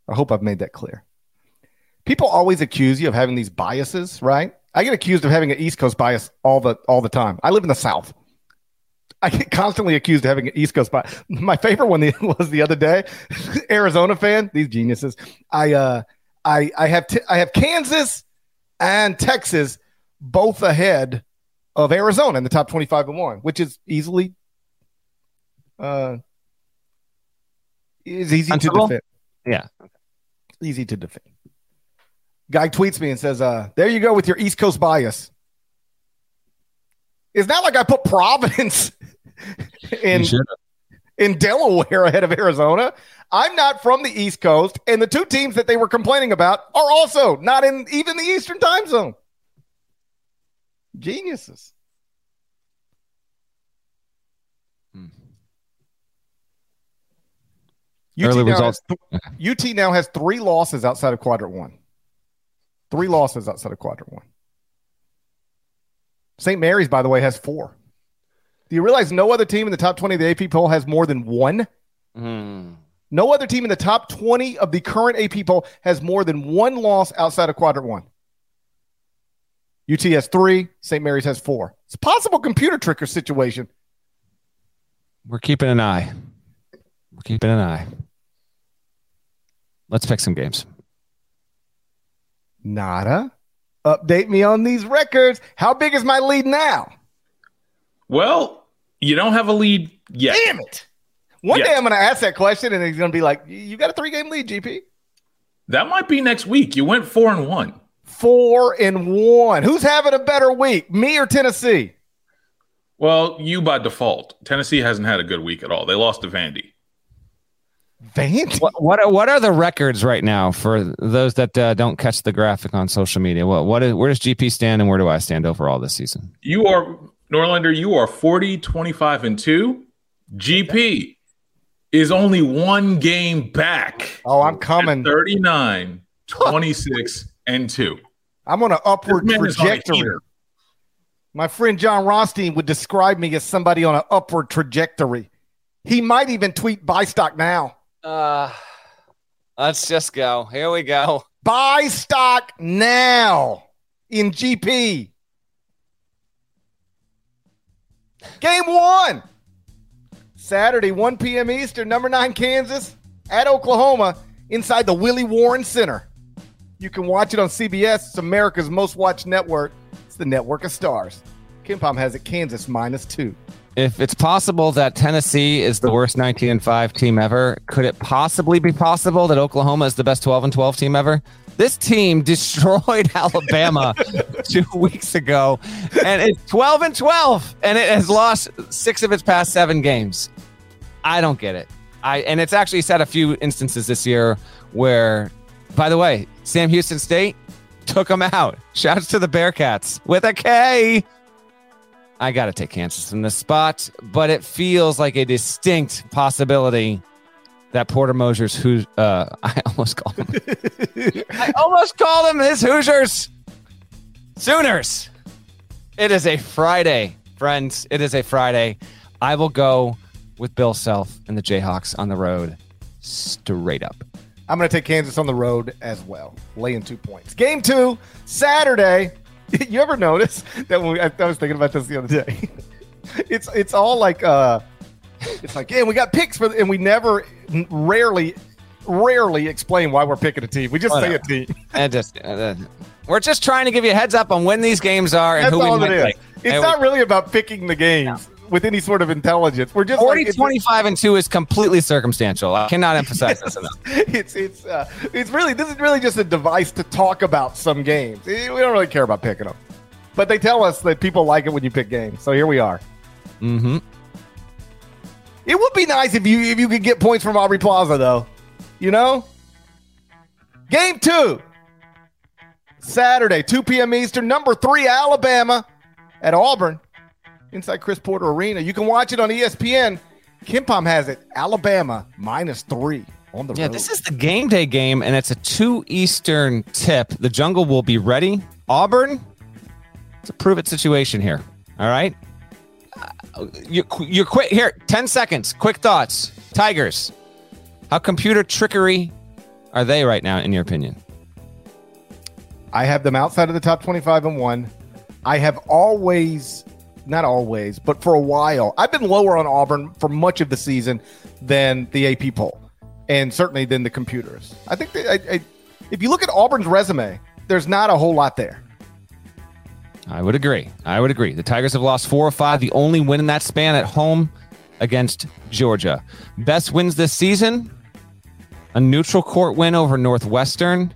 I hope I've made that clear. People always accuse you of having these biases, right? I get accused of having an East Coast bias all the all the time. I live in the South. I get constantly accused of having an East Coast bias. My favorite one (laughs) was the other day. (laughs) Arizona fan, these geniuses. I uh, I I have t- I have Kansas and Texas both ahead of Arizona in the top 25 and 1, which is easily uh is easy to defend. Yeah. Easy to defend. Guy tweets me and says, uh, there you go with your East Coast bias. It's not like I put Providence (laughs) in in Delaware ahead of Arizona. I'm not from the East Coast, and the two teams that they were complaining about are also not in even the Eastern time zone. Geniuses. Hmm. UT Early results. Has, UT now has three losses outside of quadrant one. Three losses outside of quadrant one. St. Mary's, by the way, has four. Do you realize no other team in the top 20 of the AP poll has more than one? Mm. No other team in the top 20 of the current AP poll has more than one loss outside of quadrant one. UT has three, St. Mary's has four. It's a possible computer tricker situation. We're keeping an eye. We're keeping an eye. Let's pick some games. Nada. Update me on these records. How big is my lead now? Well, you don't have a lead yet. Damn it. One yet. day I'm going to ask that question and he's going to be like, You got a three game lead, GP? That might be next week. You went four and one. Four and one. Who's having a better week, me or Tennessee? Well, you by default. Tennessee hasn't had a good week at all. They lost to Vandy. Vandy. What, what are, what are the records right now for those that uh, don't catch the graphic on social media? What what is where does GP stand and where do I stand overall this season? You are Norlander. You are 40, 25, and two. GP is only one game back. Oh, I'm coming. 39, 26, (laughs) and two. I'm on an upward trajectory. My friend Jon Rothstein would describe me as somebody on an upward trajectory. He might even tweet buy stock now. Uh, let's just go. Here we go. Buy stock now in GP. Game one. Saturday, 1 p.m. Eastern, number nine Kansas at Oklahoma inside the Willie Warren Center. You can watch it on CBS. It's America's most watched network. It's the network of stars. KenPom has it Kansas minus two. If it's possible that Tennessee is the worst 19 and 5 team ever, could it possibly be possible that Oklahoma is the best 12 and 12 team ever? This team (laughs) destroyed Alabama (laughs) two weeks ago, and it's 12 and 12, and it has lost six of its past seven games. I don't get it. I and it's actually said a few instances this year where, by the way, Sam Houston State took them out. Shouts to the Bearkats with a K. I got to take Kansas in this spot, but it feels like a distinct possibility that Porter Moser's who uh, (laughs) I almost called him. (laughs) I almost called him his Hoosiers. Sooners. It is a Friday, friends. It is a Friday. I will go with Bill Self and the Jayhawks on the road straight up. I'm going to take Kansas on the road as well, laying two points. Game two, Saturday. (laughs) you ever notice that when we, I, I was thinking about this the other day? (laughs) it's it's all like uh, it's like yeah, we got picks for, and we never, rarely, rarely explain why we're picking a team. We just say a team. (laughs) and just uh, we're just trying to give you a heads up on when these games are and That's who we might it is. It's and not we, really about picking the games. No with any sort of intelligence. We're just 40, like, 25 and 2 is completely circumstantial. I cannot emphasize this enough. (laughs) It's it's uh, it's really this is really just a device to talk about some games. We don't really care about picking them. But they tell us that people like it when you pick games. So here we are. Mhm. It would be nice if you if you could get points from Aubrey Plaza though. You know? Game 2. Saturday, 2 p.m. Eastern, number 3 Alabama at Auburn inside Chris Porter Arena. You can watch it on ESPN. KenPom has it. Alabama minus three. on the road. Yeah, road. this is the game day game, and it's a two Eastern tip. The jungle will be ready. Auburn, it's a prove it situation here. All right. Uh, you you quick here. Ten seconds. Quick thoughts. Tigers. How computer trickery are they right now, in your opinion? I have them outside of the top 25 and one. I have always, not always, but for a while, I've been lower on Auburn for much of the season than the AP poll, and certainly than the computers. I think that I, I, if you look at Auburn's resume, there's not a whole lot there. I would agree. I would agree. The Tigers have lost four or five. The only win in that span at home against Georgia. Best wins this season a neutral court win over Northwestern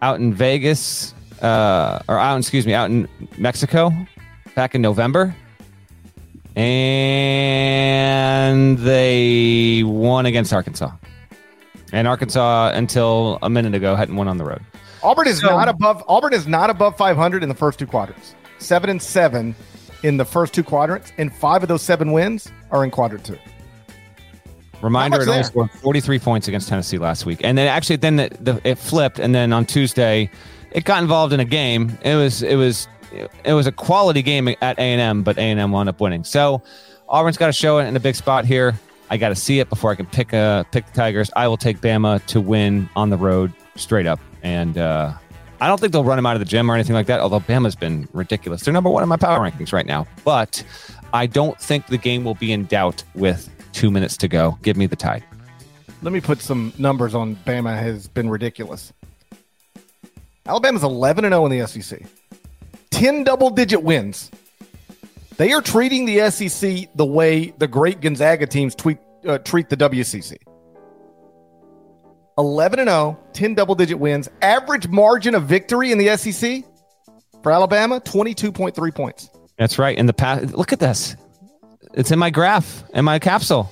out in Vegas, uh, or out, excuse me, out in Mexico back in November. And they won against Arkansas. And Arkansas, until a minute ago, hadn't won on the road. Auburn is So- not above. Auburn is not above 500 in the first two quadrants. Seven and seven in the first two quadrants, and five of those seven wins are in quadrant two. Reminder: It only scored 43 points against Tennessee last week, and then actually then the, the, it flipped, and then on Tuesday, it got involved in a game. It was it was it was a quality game at A and M, but A and M wound up winning. So Auburn's got to show it in a big spot here. I got to see it before I can pick uh pick the Tigers. I will take Bama to win on the road straight up, and uh, I don't think they'll run him out of the gym or anything like that. Although Bama's been ridiculous, they're number one in my power rankings right now, but I don't think the game will be in doubt with two minutes to go. Give me the tide. Let me put some numbers on Bama has been ridiculous. Alabama's 11 and 0 in the SEC. 10 double digit wins. They are treating the SEC the way the great Gonzaga teams tweet, uh, treat the WCC. 11 and 0, 10 double digit wins. Average margin of victory in the SEC for Alabama 22.3 points. That's right. In the past, look at this. It's in my graph, in my capsule.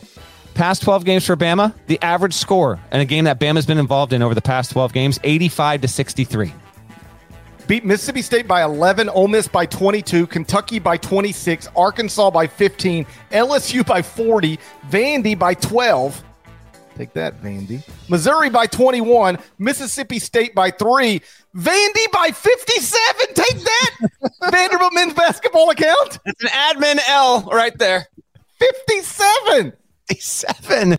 Past 12 games for Bama, the average score in a game that Bama's been involved in over the past 12 games, 85 to 63. Beat Mississippi State by 11, Ole Miss by 22, Kentucky by 26, Arkansas by 15, LSU by 40, Vandy by 12. Take that, Vandy. Missouri by 21, Mississippi State by 3, Vandy by 57. Take that, (laughs) Vanderbilt men's basketball account. It's an admin L right there. 57. 57.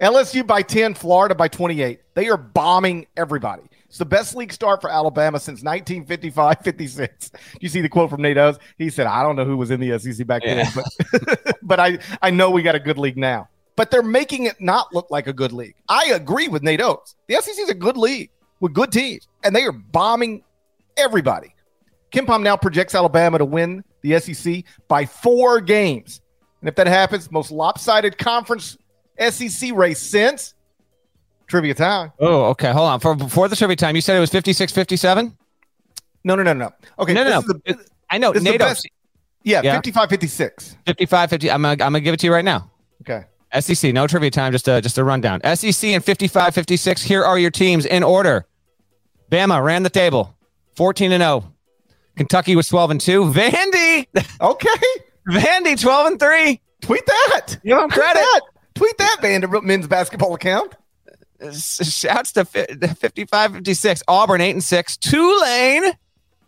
LSU by 10, Florida by 28. They are bombing everybody. It's the best league start for Alabama since 1955 56. You see the quote from Nate Oats? He said, I don't know who was in the SEC back then, but, (laughs) but I, I know we got a good league now. But they're making it not look like a good league. I agree with Nate Oats. The SEC is a good league with good teams, and they are bombing everybody. KenPom now projects Alabama to win the SEC by four games. And if that happens, most lopsided conference SEC race since trivia time. Oh, okay. Hold on. For before the trivia time, you said it was 56 57? No, no, no, no. Okay, No, no, this no. is the- I know. this is the NATO, best- yeah, Yeah. 55 56. 55 50. I'm going to give it to you right now. Okay. SEC, no trivia time, just a, just a rundown. SEC and 55 56. Here are your teams in order. Bama ran the table 14 and 0. Kentucky was 12 and 2. Vandy, (laughs) Okay. Vandy 12 and 3. Tweet that. Give 'em Tweet credit. Tweet that Vanderbilt men's basketball account. Shouts to fi- 55 56. Auburn 8 and 6. Tulane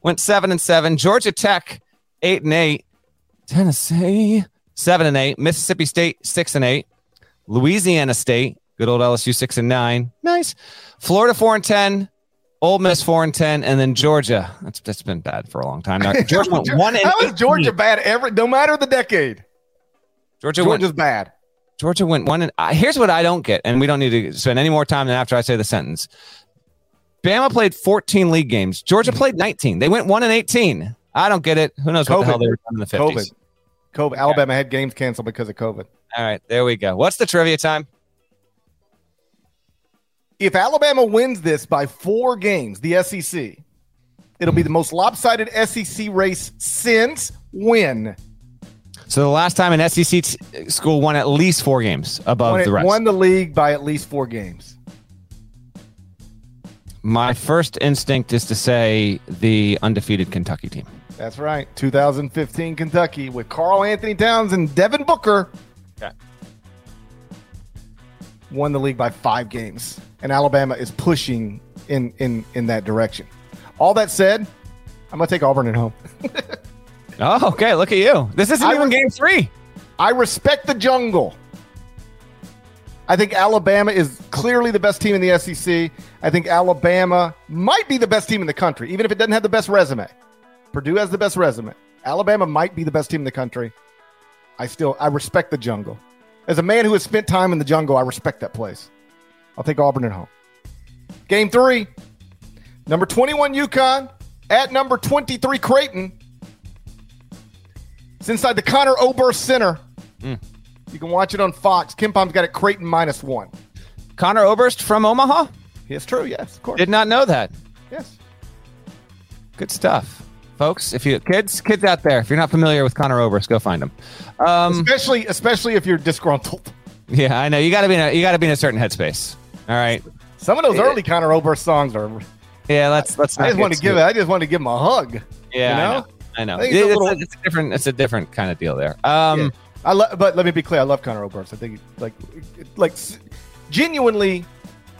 went 7 and 7. Georgia Tech 8 and 8. Tennessee 7 and 8. Mississippi State 6 and 8. Louisiana State, good old LSU 6 and 9. Nice. Florida 4 and 10. Ole Miss 4 and 10 and then Georgia. That's that's been bad for a long time now. Georgia went (laughs) 1 and How is 18. Georgia bad every no matter the decade? Georgia went Georgia's bad. Georgia went one and uh, here's what I don't get, and we don't need to spend any more time than after I say the sentence. Bama played 14 league games. Georgia played 19. They went one and 18. I don't get it. Who knows what the hell they were doing in the 50s? COVID. COVID. Alabama had games canceled because of COVID. All right, there we go. What's the trivia time? If Alabama wins this by four games, the SEC, it'll be the most lopsided SEC race since when? So the last time an SEC t- school won at least four games above When the rest. won the league by at least four games. My first instinct is to say the undefeated Kentucky team. That's right. 2015 Kentucky with Karl-Anthony Towns and Devin Booker. Okay. won the league by five games, and Alabama is pushing in in in that direction. All that said, I'm gonna take Auburn at home. (laughs) oh, okay. Look at you. This isn't I even re- game three. I respect the jungle. I think Alabama is clearly the best team in the SEC. I think Alabama might be the best team in the country, even if it doesn't have the best resume. Purdue has the best resume. Alabama might be the best team in the country. I still I respect the jungle. As a man who has spent time in the jungle, I respect that place. I'll take Auburn at home. Game three, number 21 UConn at number 23 Creighton. It's inside the Conor Oberst Center. You can watch it on Fox. KenPom's got it Creighton minus one. Conor Oberst from Omaha. It's true, yes, of course. Did not know that. yes. Good stuff, folks. If you kids, kids out there, if you're not familiar with Conor Oberst, go find him. Um, Especially especially if you're disgruntled. yeah, I know you got to be in a, you got to be in a certain headspace. All right. Some of those early Conor Oberst songs are Yeah, let's let's. I just want to give it I just want to give him a hug. Yeah, you know? I know. I know. I think it's a little- a, it's a different. It's a different kind of deal there. Um, Yeah. I but let me be clear, I love Conor Oberst. I think like like genuinely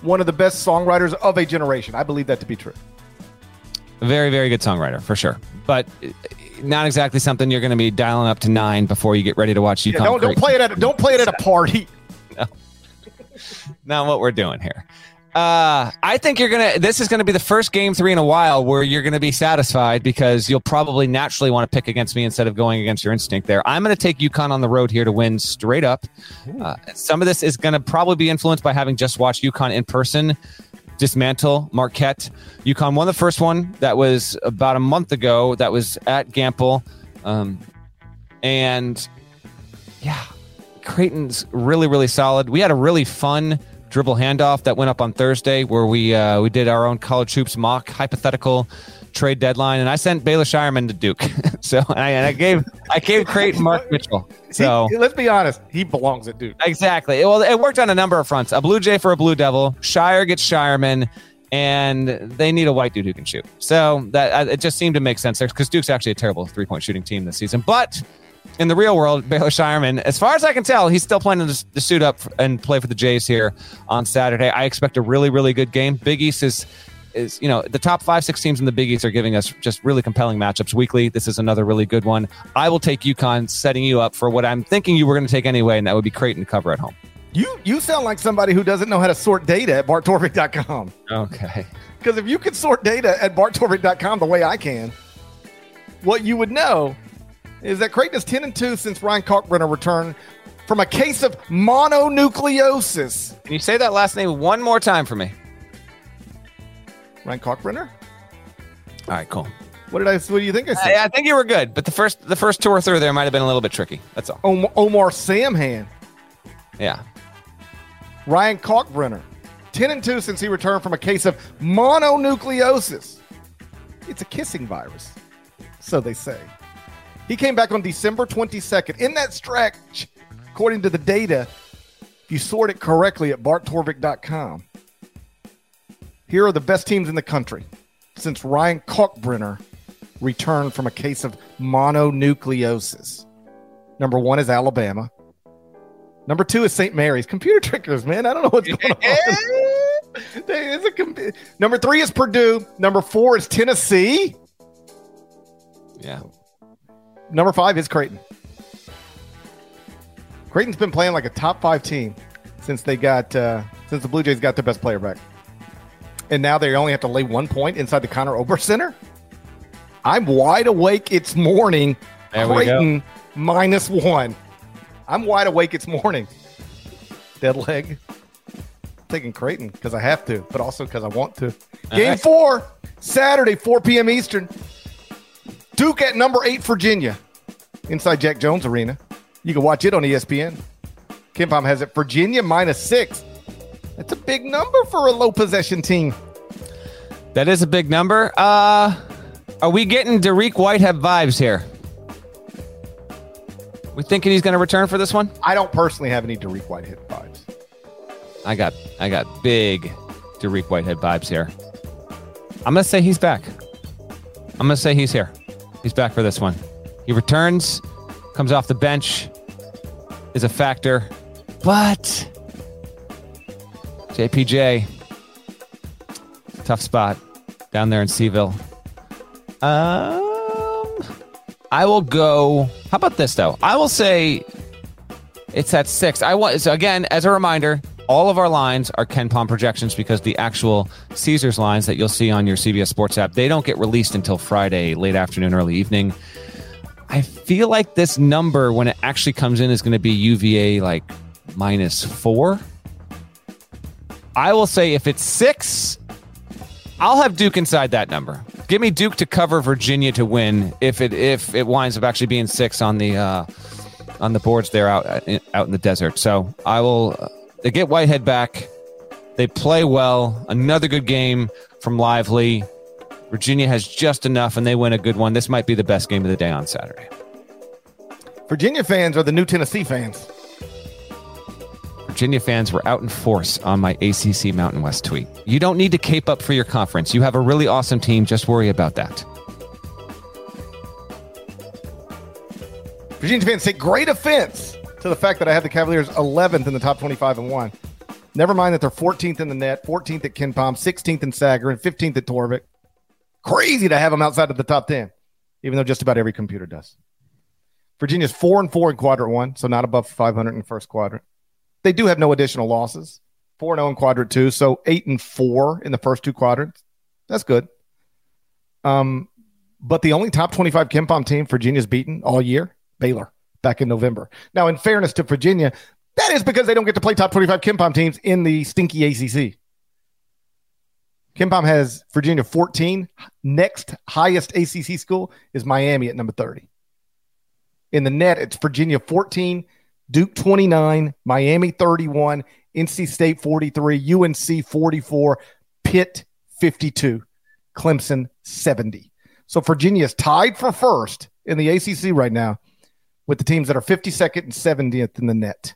one of the best songwriters of a generation. I believe that to be true. very very good songwriter for sure, but uh, not exactly something you're going to be dialing up to nine before you get ready to watch. Yeah, don't don't play it at don't play it at a (laughs) party. no, not what we're doing here. Uh, I think you're gonna. This is gonna be the first game three in a while where you're gonna be satisfied because you'll probably naturally want to pick against me instead of going against your instinct. There, I'm gonna take UConn on the road here to win straight up. Uh, some of this is gonna probably be influenced by having just watched UConn in person. Dismantle Marquette. UConn won the first one that was about a month ago. That was at Gampel, um, and yeah, Creighton's really, really solid. We had a really fun dribble handoff that went up on Thursday where we uh, we did our own college hoops mock hypothetical trade deadline, and I sent Baylor Scheierman to Duke. (laughs) so and I, and I gave I gave Creighton Mark Mitchell. (laughs) So He- let's be honest, he belongs at Duke. exactly, well, it worked on a number of fronts. A Blue Jay for a Blue Devil. Scheyer gets Scheierman. And they need a white dude who can shoot. So that uh, it just seemed to make sense there because Duke's actually a terrible three point shooting team this season. But in the real world, Baylor Scheierman, as far as I can tell, he's still planning to, to suit up and play for the Jays here on Saturday. I expect a really, really good game. Big East is is you know the top five, six teams in the Big East are giving us just really compelling matchups weekly. This is another really good one. I will take UConn, setting you up for what I'm thinking you were going to take anyway, and that would be Creighton to cover at home. You you sound like somebody who doesn't know how to sort data at barttorvik.com. Okay. Because if you could sort data at barttorvik.com the way I can, what you would know is that Creighton is 10 and 2 since Ryan Kalkbrenner returned from a case of mononucleosis. Can you say that last name one more time for me? Ryan Kalkbrenner? All right, cool. What did I what do you think I said? I, I think you were good, but the first the first two or three there might have been a little bit tricky. That's all. Om- Omar Samhan. Yeah. Ryan Kalkbrenner. 10 and 2 since he returned from a case of mononucleosis. It's a kissing virus, so they say. He came back on December 22nd. In that stretch, according to the data, if you sort it correctly at barttorvik.com, here are the best teams in the country since Ryan Kalkbrenner returned from a case of mononucleosis. Number one is Alabama. Number two is St. Mary's. Computer trickers, man. I don't know what's going on. (laughs) Is a com- Number three is Purdue. Number four is Tennessee. Yeah. Number five is Creighton. Creighton's been playing like a top five team since they got uh, since the Blue Jays got their best player back, and now they only have to lay one point inside the Conor Oberst Center. I'm wide awake. It's morning. There we go. Creighton minus one. I'm wide awake. It's morning. Dead leg. Taking Creighton because I have to, but also because I want to. Game right. four, Saturday, 4 p.m. Eastern. Duke at number eight, Virginia, inside Jack Jones Arena. You can watch it on ESPN. KenPom has it Virginia minus six. That's a big number for a low possession team. That is a big number. Uh are we getting Dariq Whitehead vibes here? We thinking he's going to return for this one? I don't personally have any Dariq Whitehead vibes. I got I got big Dariq Whitehead vibes here. I'm gonna say he's back. I'm gonna say he's here. He's back for this one. He returns, comes off the bench, is a factor, but JPJ. Tough spot down there in C-ville. Um, I will go. How about this though? I will say it's at six. I want so again as a reminder. All of our lines are KenPom projections because the actual Caesars lines that you'll see on your CBS Sports app they don't get released until Friday late afternoon, early evening. I feel like this number when it actually comes in is going to be UVA like minus four. I will say if it's six, I'll have Duke inside that number. Give me Duke to cover Virginia to win if it if it winds up actually being six on the uh, on the boards there out out in the desert. So I will. They get Whitehead back. They play well. Another good game from Lively. Virginia has just enough, and they win a good one. This might be the best game of the day on Saturday. Virginia fans are the new Tennessee fans. Virginia fans were out in force on my ACC Mountain West tweet. You don't need to cape up for your conference. You have a really awesome team. Just worry about that. Virginia fans take great offense to the fact that I have the Cavaliers 11th in the top 25 and 1. Never mind that they're 14th in the net, 14th at KenPom, 16th in Sagarin, and 15th at Torvik. Crazy to have them outside of the top 10, even though just about every computer does. Virginia's 4 and 4 in quadrant 1, so not above 500 in first quadrant. They do have no additional losses. 4 and 0 in quadrant 2, so 8 and 4 in the first two quadrants. That's good. Um, but the only top 25 KenPom team Virginia's beaten all year, Baylor back in November. Now, in fairness to Virginia, that is because they don't get to play top 25 KenPom teams in the stinky ACC. KenPom has Virginia 14. Next highest ACC school is Miami at number 30. In the net, it's Virginia 14, Duke 29, Miami 31, NC State 43, UNC 44, Pitt 52, Clemson 70. So Virginia is tied for first in the ACC right now with the teams that are 52nd and 70th in the net.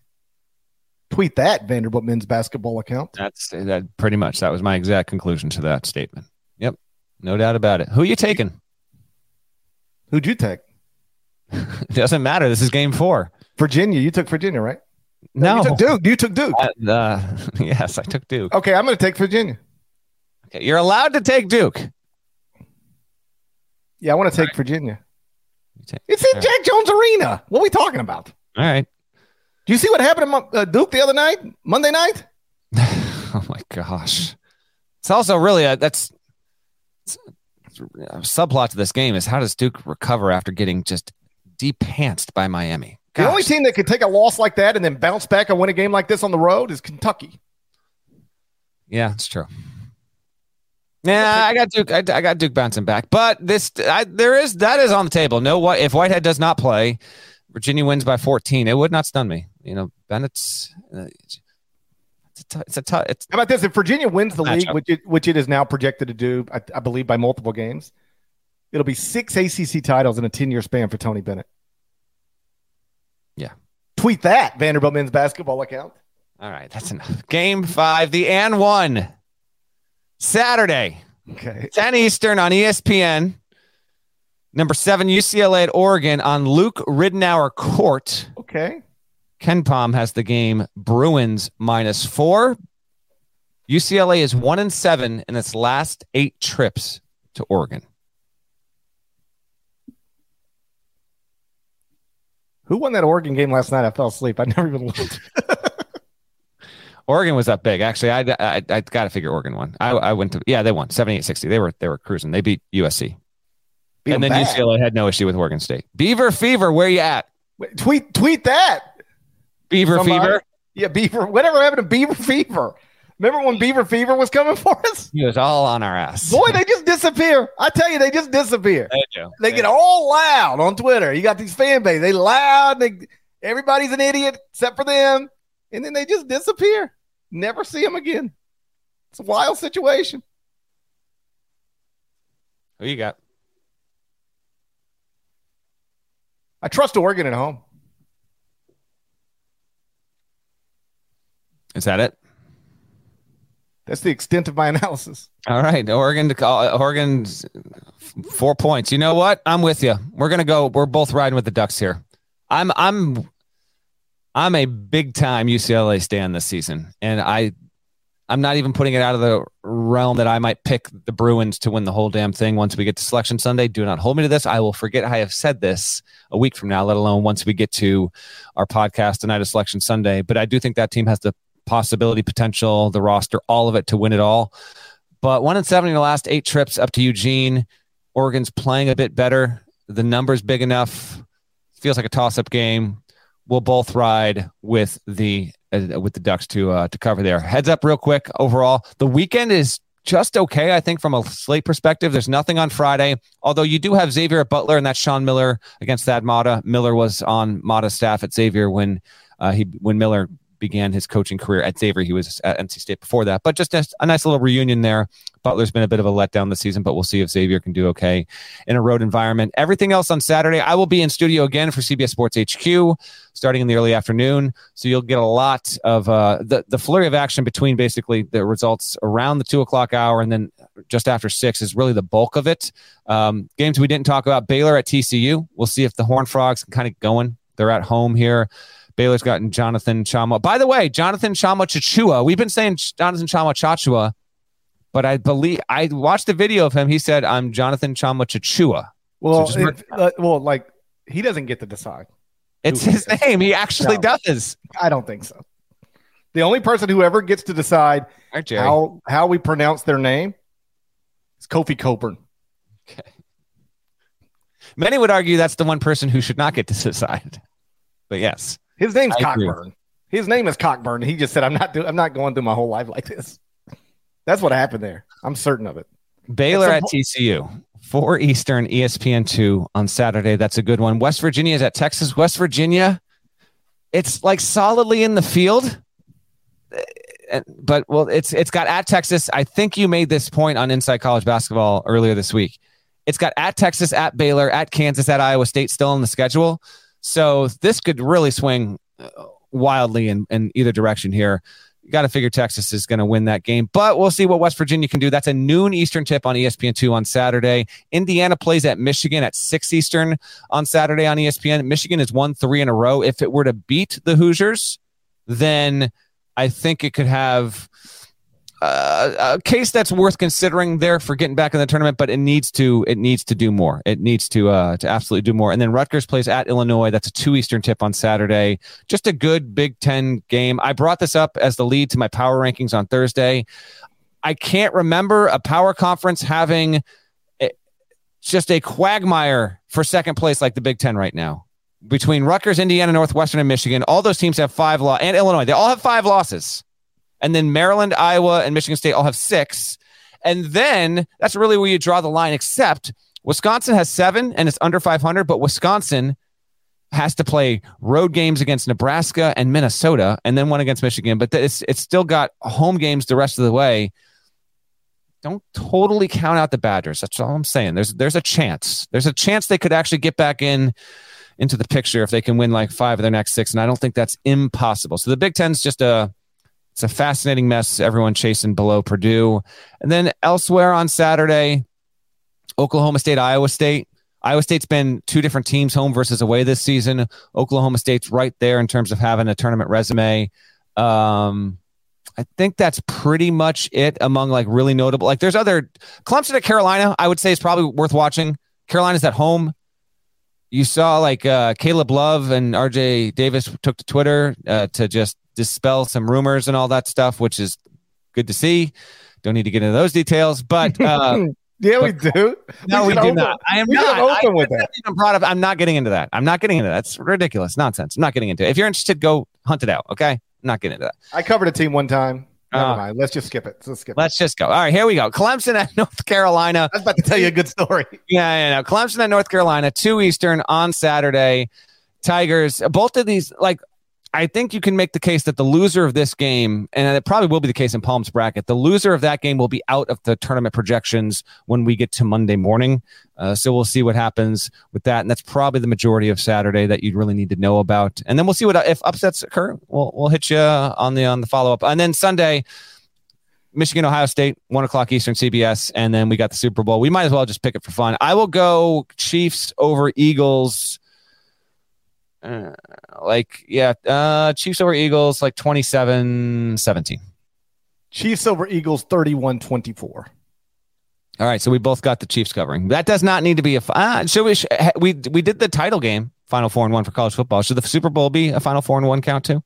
Tweet that Vanderbilt men's basketball account. That's that pretty much. That was my exact conclusion to that statement. Yep. No doubt about it. Who are you taking? Who'd you take? (laughs) doesn't matter. This is game four. Virginia. You took Virginia, right? No. You took Duke. You took Duke. Uh, uh, (laughs) yes, I took Duke. Okay, I'm going to take Virginia. Okay, you're allowed to take Duke. Yeah, I want to take right. Virginia. It's in Jack Jones Arena. What are we talking about? All right. Do you see what happened to uh, Duke the other night, Monday night? (laughs) oh my gosh! It's also really a, that's a subplot to this game is how does Duke recover after getting just depantsed by Miami? Gosh. The only team that could take a loss like that and then bounce back and win a game like this on the road is Kentucky. Yeah, it's true. Yeah, I got Duke. I, I, got Duke bouncing back, but this I, there is that is on the table. No, what if Whitehead does not play? Virginia wins by 14. It would not stun me. You know, Bennett's. Uh, it's a, t- it's a t- it's How about this? If Virginia wins the league, which it, which it is now projected to do, I, I believe by multiple games, it'll be six ACC titles in a 10 year span for Tony Bennett. Yeah. Tweet that, Vanderbilt men's basketball account. All right, that's enough. Game five, the and one. Saturday. Okay. 10 Eastern on ESPN. Number seven, UCLA at Oregon on Luke Ridnour Court. Okay. KenPom has the game Bruins minus four. UCLA is one and seven in its last eight trips to Oregon. Who won that Oregon game last night? I fell asleep. I never even looked. (laughs) Oregon was up big. Actually, I I, I got to figure Oregon won. I, I went to yeah, they won 78-60. They were they were cruising. They beat USC. Beat and then bad. UCLA had no issue with Oregon State. Beaver Fever, where you at? Wait, tweet tweet that. Beaver Somebody. Fever. Yeah, Beaver. Whatever happened to Beaver Fever? Remember when Beaver Fever was coming (laughs) for us? It was all on our ass. Boy, they just disappear. I tell you, they just disappear. They do. They, they get do. all loud on Twitter. You got these fan base. They loud. They everybody's an idiot except for them, and then they just disappear. Never see them again. It's a wild situation. Who you got? I trust Oregon at home. Is that it? That's the extent of my analysis. All right, Oregon to call Oregon's four points. You know what? I'm with you. We're gonna go. We're both riding with the Ducks here. I'm I'm I'm a big time UCLA stand this season, and I I'm not even putting it out of the realm that I might pick the Bruins to win the whole damn thing once we get to Selection Sunday. Do not hold me to this. I will forget I have said this a week from now, let alone once we get to our podcast tonight of Selection Sunday. But I do think that team has the possibility, potential, the roster, all of it to win it all. But one in seven in the last eight trips up to Eugene. Oregon's playing a bit better. The number's big enough. Feels like a toss up game. We'll both ride with the uh, with the Ducks to uh, to cover there. Heads up, real quick. Overall, the weekend is just okay. I think from a slate perspective, there's nothing on Friday. Although you do have Xavier Butler, and that's Sean Miller against Thad Matta. Miller was on Matta's staff at Xavier when uh, he when Miller began his coaching career at Xavier. He was at NC State before that, but just a, nice little reunion there. Butler's been a bit of a letdown this season, but we'll see if Xavier can do okay in a road environment. Everything else on Saturday, I will be in studio again for CBS Sports HQ starting in the early afternoon. So you'll get a lot of uh, the, the flurry of action between basically the results around the two o'clock hour and then just after six is really the bulk of it. Um, games we didn't talk about Baylor at TCU. We'll see if the Horned Frogs can kind of going. They're at home here. Baylor's gotten Jonathan Tchamwa. By the way, Jonathan Tchamwa Tchatchoua. We've been saying Jonathan Tchamwa Tchatchoua, but I believe I watched a video of him. He said, "I'm Jonathan Tchamwa Tchatchoua." Well, so it, uh, well, like he doesn't get to decide. It's his name. He actually no, does. I don't think so. The only person who ever gets to decide right, how how we pronounce their name is Kofi Cockburn. Okay. Many would argue that's the one person who should not get to decide. But yes. His name's I Cockburn. Agree. His name is Cockburn. He just said, "I'm not. Do- I'm not going through my whole life like this." That's what happened there. I'm certain of it. Baylor at TCU, four Eastern, ESPN two on Saturday. That's a good one. West Virginia is at Texas. West Virginia, it's like solidly in the field, eh, but well, it's it's got at Texas. I think you made this point on Inside College Basketball earlier this week. It's got at Texas, at Baylor, at Kansas, at Iowa State still in the schedule. So this could really swing uh, wildly in, in either direction here. You got to figure Texas is going to win that game, but we'll see what West Virginia can do. That's a noon Eastern tip on ESPN2 on Saturday. Indiana plays at Michigan at 6 Eastern on Saturday on ESPN. Michigan has won three in a row. If it were to beat the Hoosiers, then I think it could have uh, a case that's worth considering there for getting back in the tournament, but it needs to it needs to do more. It needs to uh, to absolutely do more. And then Rutgers plays at Illinois. That's a two Eastern tip on Saturday. Just a good Big Ten game. I brought this up as the lead to my power rankings on Thursday. I can't remember a power conference having a, just a quagmire for second place like the Big Ten right now. Between Rutgers, Indiana, Northwestern, and Michigan, all those teams have five law and Illinois. They all have five losses. And then Maryland, Iowa, and Michigan State all have six. And then that's really where you draw the line, except Wisconsin has seven and it's under 500, but Wisconsin has to play road games against Nebraska and Minnesota and then one against Michigan. But it's, it's still got home games the rest of the way. Don't totally count out the Badgers. That's all I'm saying. There's there's a chance. There's a chance they could actually get back in into the picture if they can win like five of their next six. And I don't think that's impossible. So the Big Ten's just a it's a fascinating mess. Everyone chasing below Purdue. And then elsewhere on Saturday, Oklahoma State, Iowa State. Iowa State's been two different teams home versus away this season. Oklahoma State's right there in terms of having a tournament resume. Um, I think that's pretty much it among like really notable. Like there's other Clemson at Carolina, I would say is probably worth watching. Carolina's at home. You saw like uh, Caleb Love and RJ Davis took to Twitter uh, to just dispel some rumors and all that stuff, which is good to see. Don't need to get into those details, but uh, (laughs) yeah, we do. (laughs) No, we, we do open, not. I am not open I, with that. I'm proud of. I'm not getting into that. I'm not getting into that. That's ridiculous nonsense. I'm not getting into it. If you're interested, go hunt it out. Okay, I'm not getting into that. I covered a team one time. Never uh, mind. Let's just skip it. Let's skip. Let's it. just go. All right, here we go. Clemson at (laughs) North Carolina. I was about to tell you a good story. (laughs) yeah, yeah, no. Clemson at North Carolina, two Eastern on Saturday. Tigers. Both of these, like I think you can make the case that the loser of this game, and it probably will be the case in Palm's bracket, the loser of that game will be out of the tournament projections when we get to Monday morning. Uh, so we'll see what happens with that, and that's probably the majority of Saturday that you'd really need to know about. And then we'll see what if upsets occur. We'll we'll hit you on the on the follow up, and then Sunday. Michigan, Ohio State, one o'clock Eastern, CBS, and then we got the Super Bowl. We might as well just pick it for fun. I will go Chiefs over Eagles uh, like yeah, uh, Chiefs over Eagles like 27-17. Chiefs over Eagles 31 24. All right, so we both got the Chiefs covering. That does not need to be a. Uh, should we? We we did the title game, Final Four and one for college football. Should the Super Bowl be a Final Four and one count too?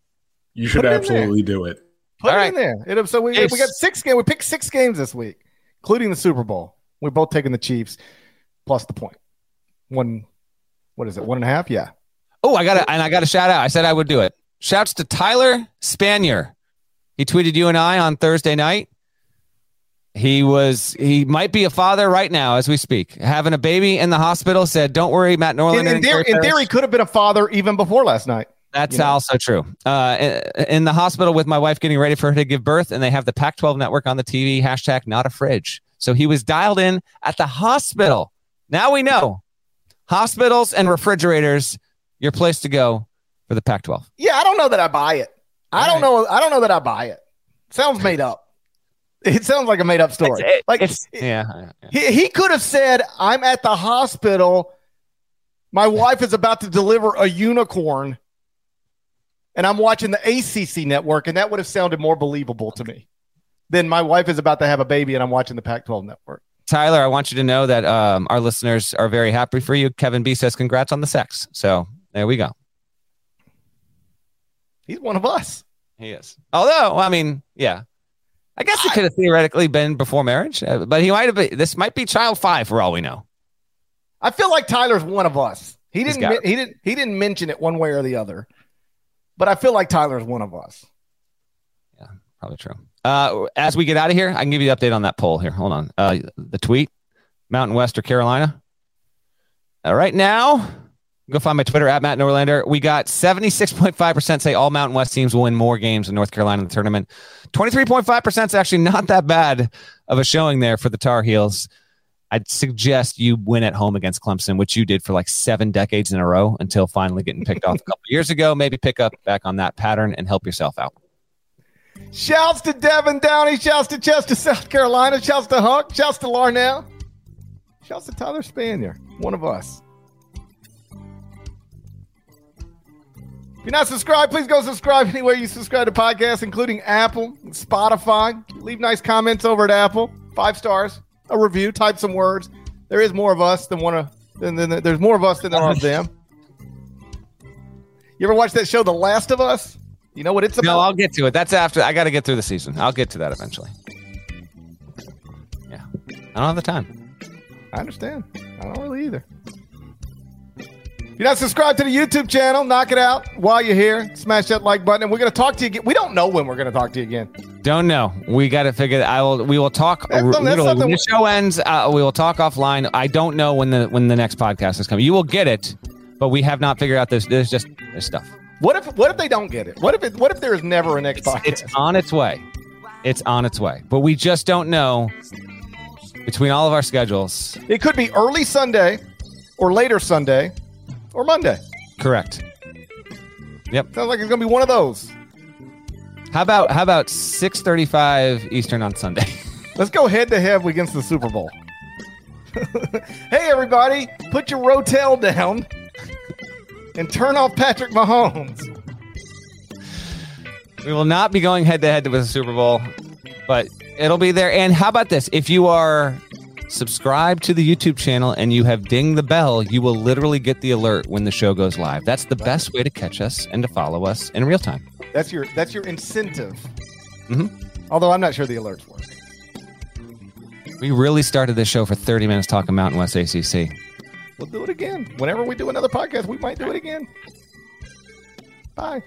You should absolutely do it. Put All it right. in there. It, so we, we got six games. We picked six games this week, including the Super Bowl. We're both taking the Chiefs plus the point. One, what is it? One and a half? Yeah. Oh, I got to, and I got a shout out. I said I would do it. Shouts to Tyler Spanier. He tweeted you and I on Thursday night. He was he might be a father right now as we speak, having a baby in the hospital. Said, "Don't worry, Matt Norlander." In, in, theory, in theory, could have been a father even before last night. That's you know? also true. Uh, in the hospital with my wife getting ready for her to give birth, and they have the Pac-12 network on the TV. Hashtag not a fridge. So he was dialed in at the hospital. Now we know hospitals and refrigerators, your place to go for the Pac-12. Yeah, I don't know that I buy it. I don't know. I don't know that I buy it. Sounds made up. It sounds like a made up story. It's, like it's, yeah, yeah. He, he could have said, "I'm at the hospital. My wife is about to deliver a unicorn, and I'm watching the ACC network," and that would have sounded more believable to me than my wife is about to have a baby and I'm watching the Pac-12 network. Tyler, I want you to know that um, our listeners are very happy for you. Kevin B says, "Congrats on the sex." So there we go. He's one of us. He is. Although, I mean, yeah, I guess it could have theoretically been before marriage, uh, but he might have been. This might be child five for all we know. I feel like Tyler's one of us. He didn't. He didn't. He didn't mention it one way or the other, but I feel like Tyler's one of us. Yeah, probably true. Uh, as we get out of here, I can give you the update on that poll here. Hold on. Uh, the tweet, Mountain West or Carolina. Uh, right now, Go find my Twitter at Matt Norlander. We got 76.5% say all Mountain West teams will win more games in North Carolina in the tournament. 23.5% is actually not that bad of a showing there for the Tar Heels. I'd suggest you win at home against Clemson, which you did for like seven decades in a row until finally getting picked off a couple years ago. Maybe pick up back on that pattern and help yourself out. Shouts to Devin Downey. Shouts to Chester, South Carolina. Shouts to Huck. Shouts to Larnell. Shouts to Tyler Spanier, one of us. You're not subscribed, please go subscribe anywhere you subscribe to podcasts, including Apple, Spotify. Leave nice comments over at Apple. Five stars, a review, type some words. There is more of us than one of than, than, there's more of us than there are of them. You ever watch that show, The Last of Us? You know what it's about? No, I'll get to it. That's after I got to get through the season. I'll get to that eventually. Yeah, I don't have the time. I understand. I don't really either you're not subscribed to the YouTube channel, knock it out while you're here. Smash that like button, and we're going to talk to you again. We don't know when we're going to talk to you again. Don't know. We got to figure. I will. We will talk. That's, that's when the show ends, uh, we will talk offline. I don't know when the when the next podcast is coming. You will get it, but we have not figured out this. There's just this stuff. What if What if they don't get it? What if it, What if there is never a next it's, podcast? It's on its way. It's on its way, but we just don't know between all of our schedules. It could be early Sunday or later Sunday or Monday. Correct. Yep. Sounds like it's gonna be one of those. How about how about six thirty five Eastern on Sunday? (laughs) Let's go head to head against the Super Bowl. (laughs) hey everybody, put your rotel down and turn off Patrick Mahomes. We will not be going head to head with the Super Bowl, but it'll be there. And how about this? If you are subscribe to the YouTube channel and you have ding the bell, you will literally get the alert when the show goes live. That's the best way to catch us and to follow us in real time. That's your that's your incentive. Mm-hmm. Although I'm not sure the alerts work. We really started this show for 30 minutes talking Mountain West ACC. We'll do it again. Whenever we do another podcast, we might do it again. Bye.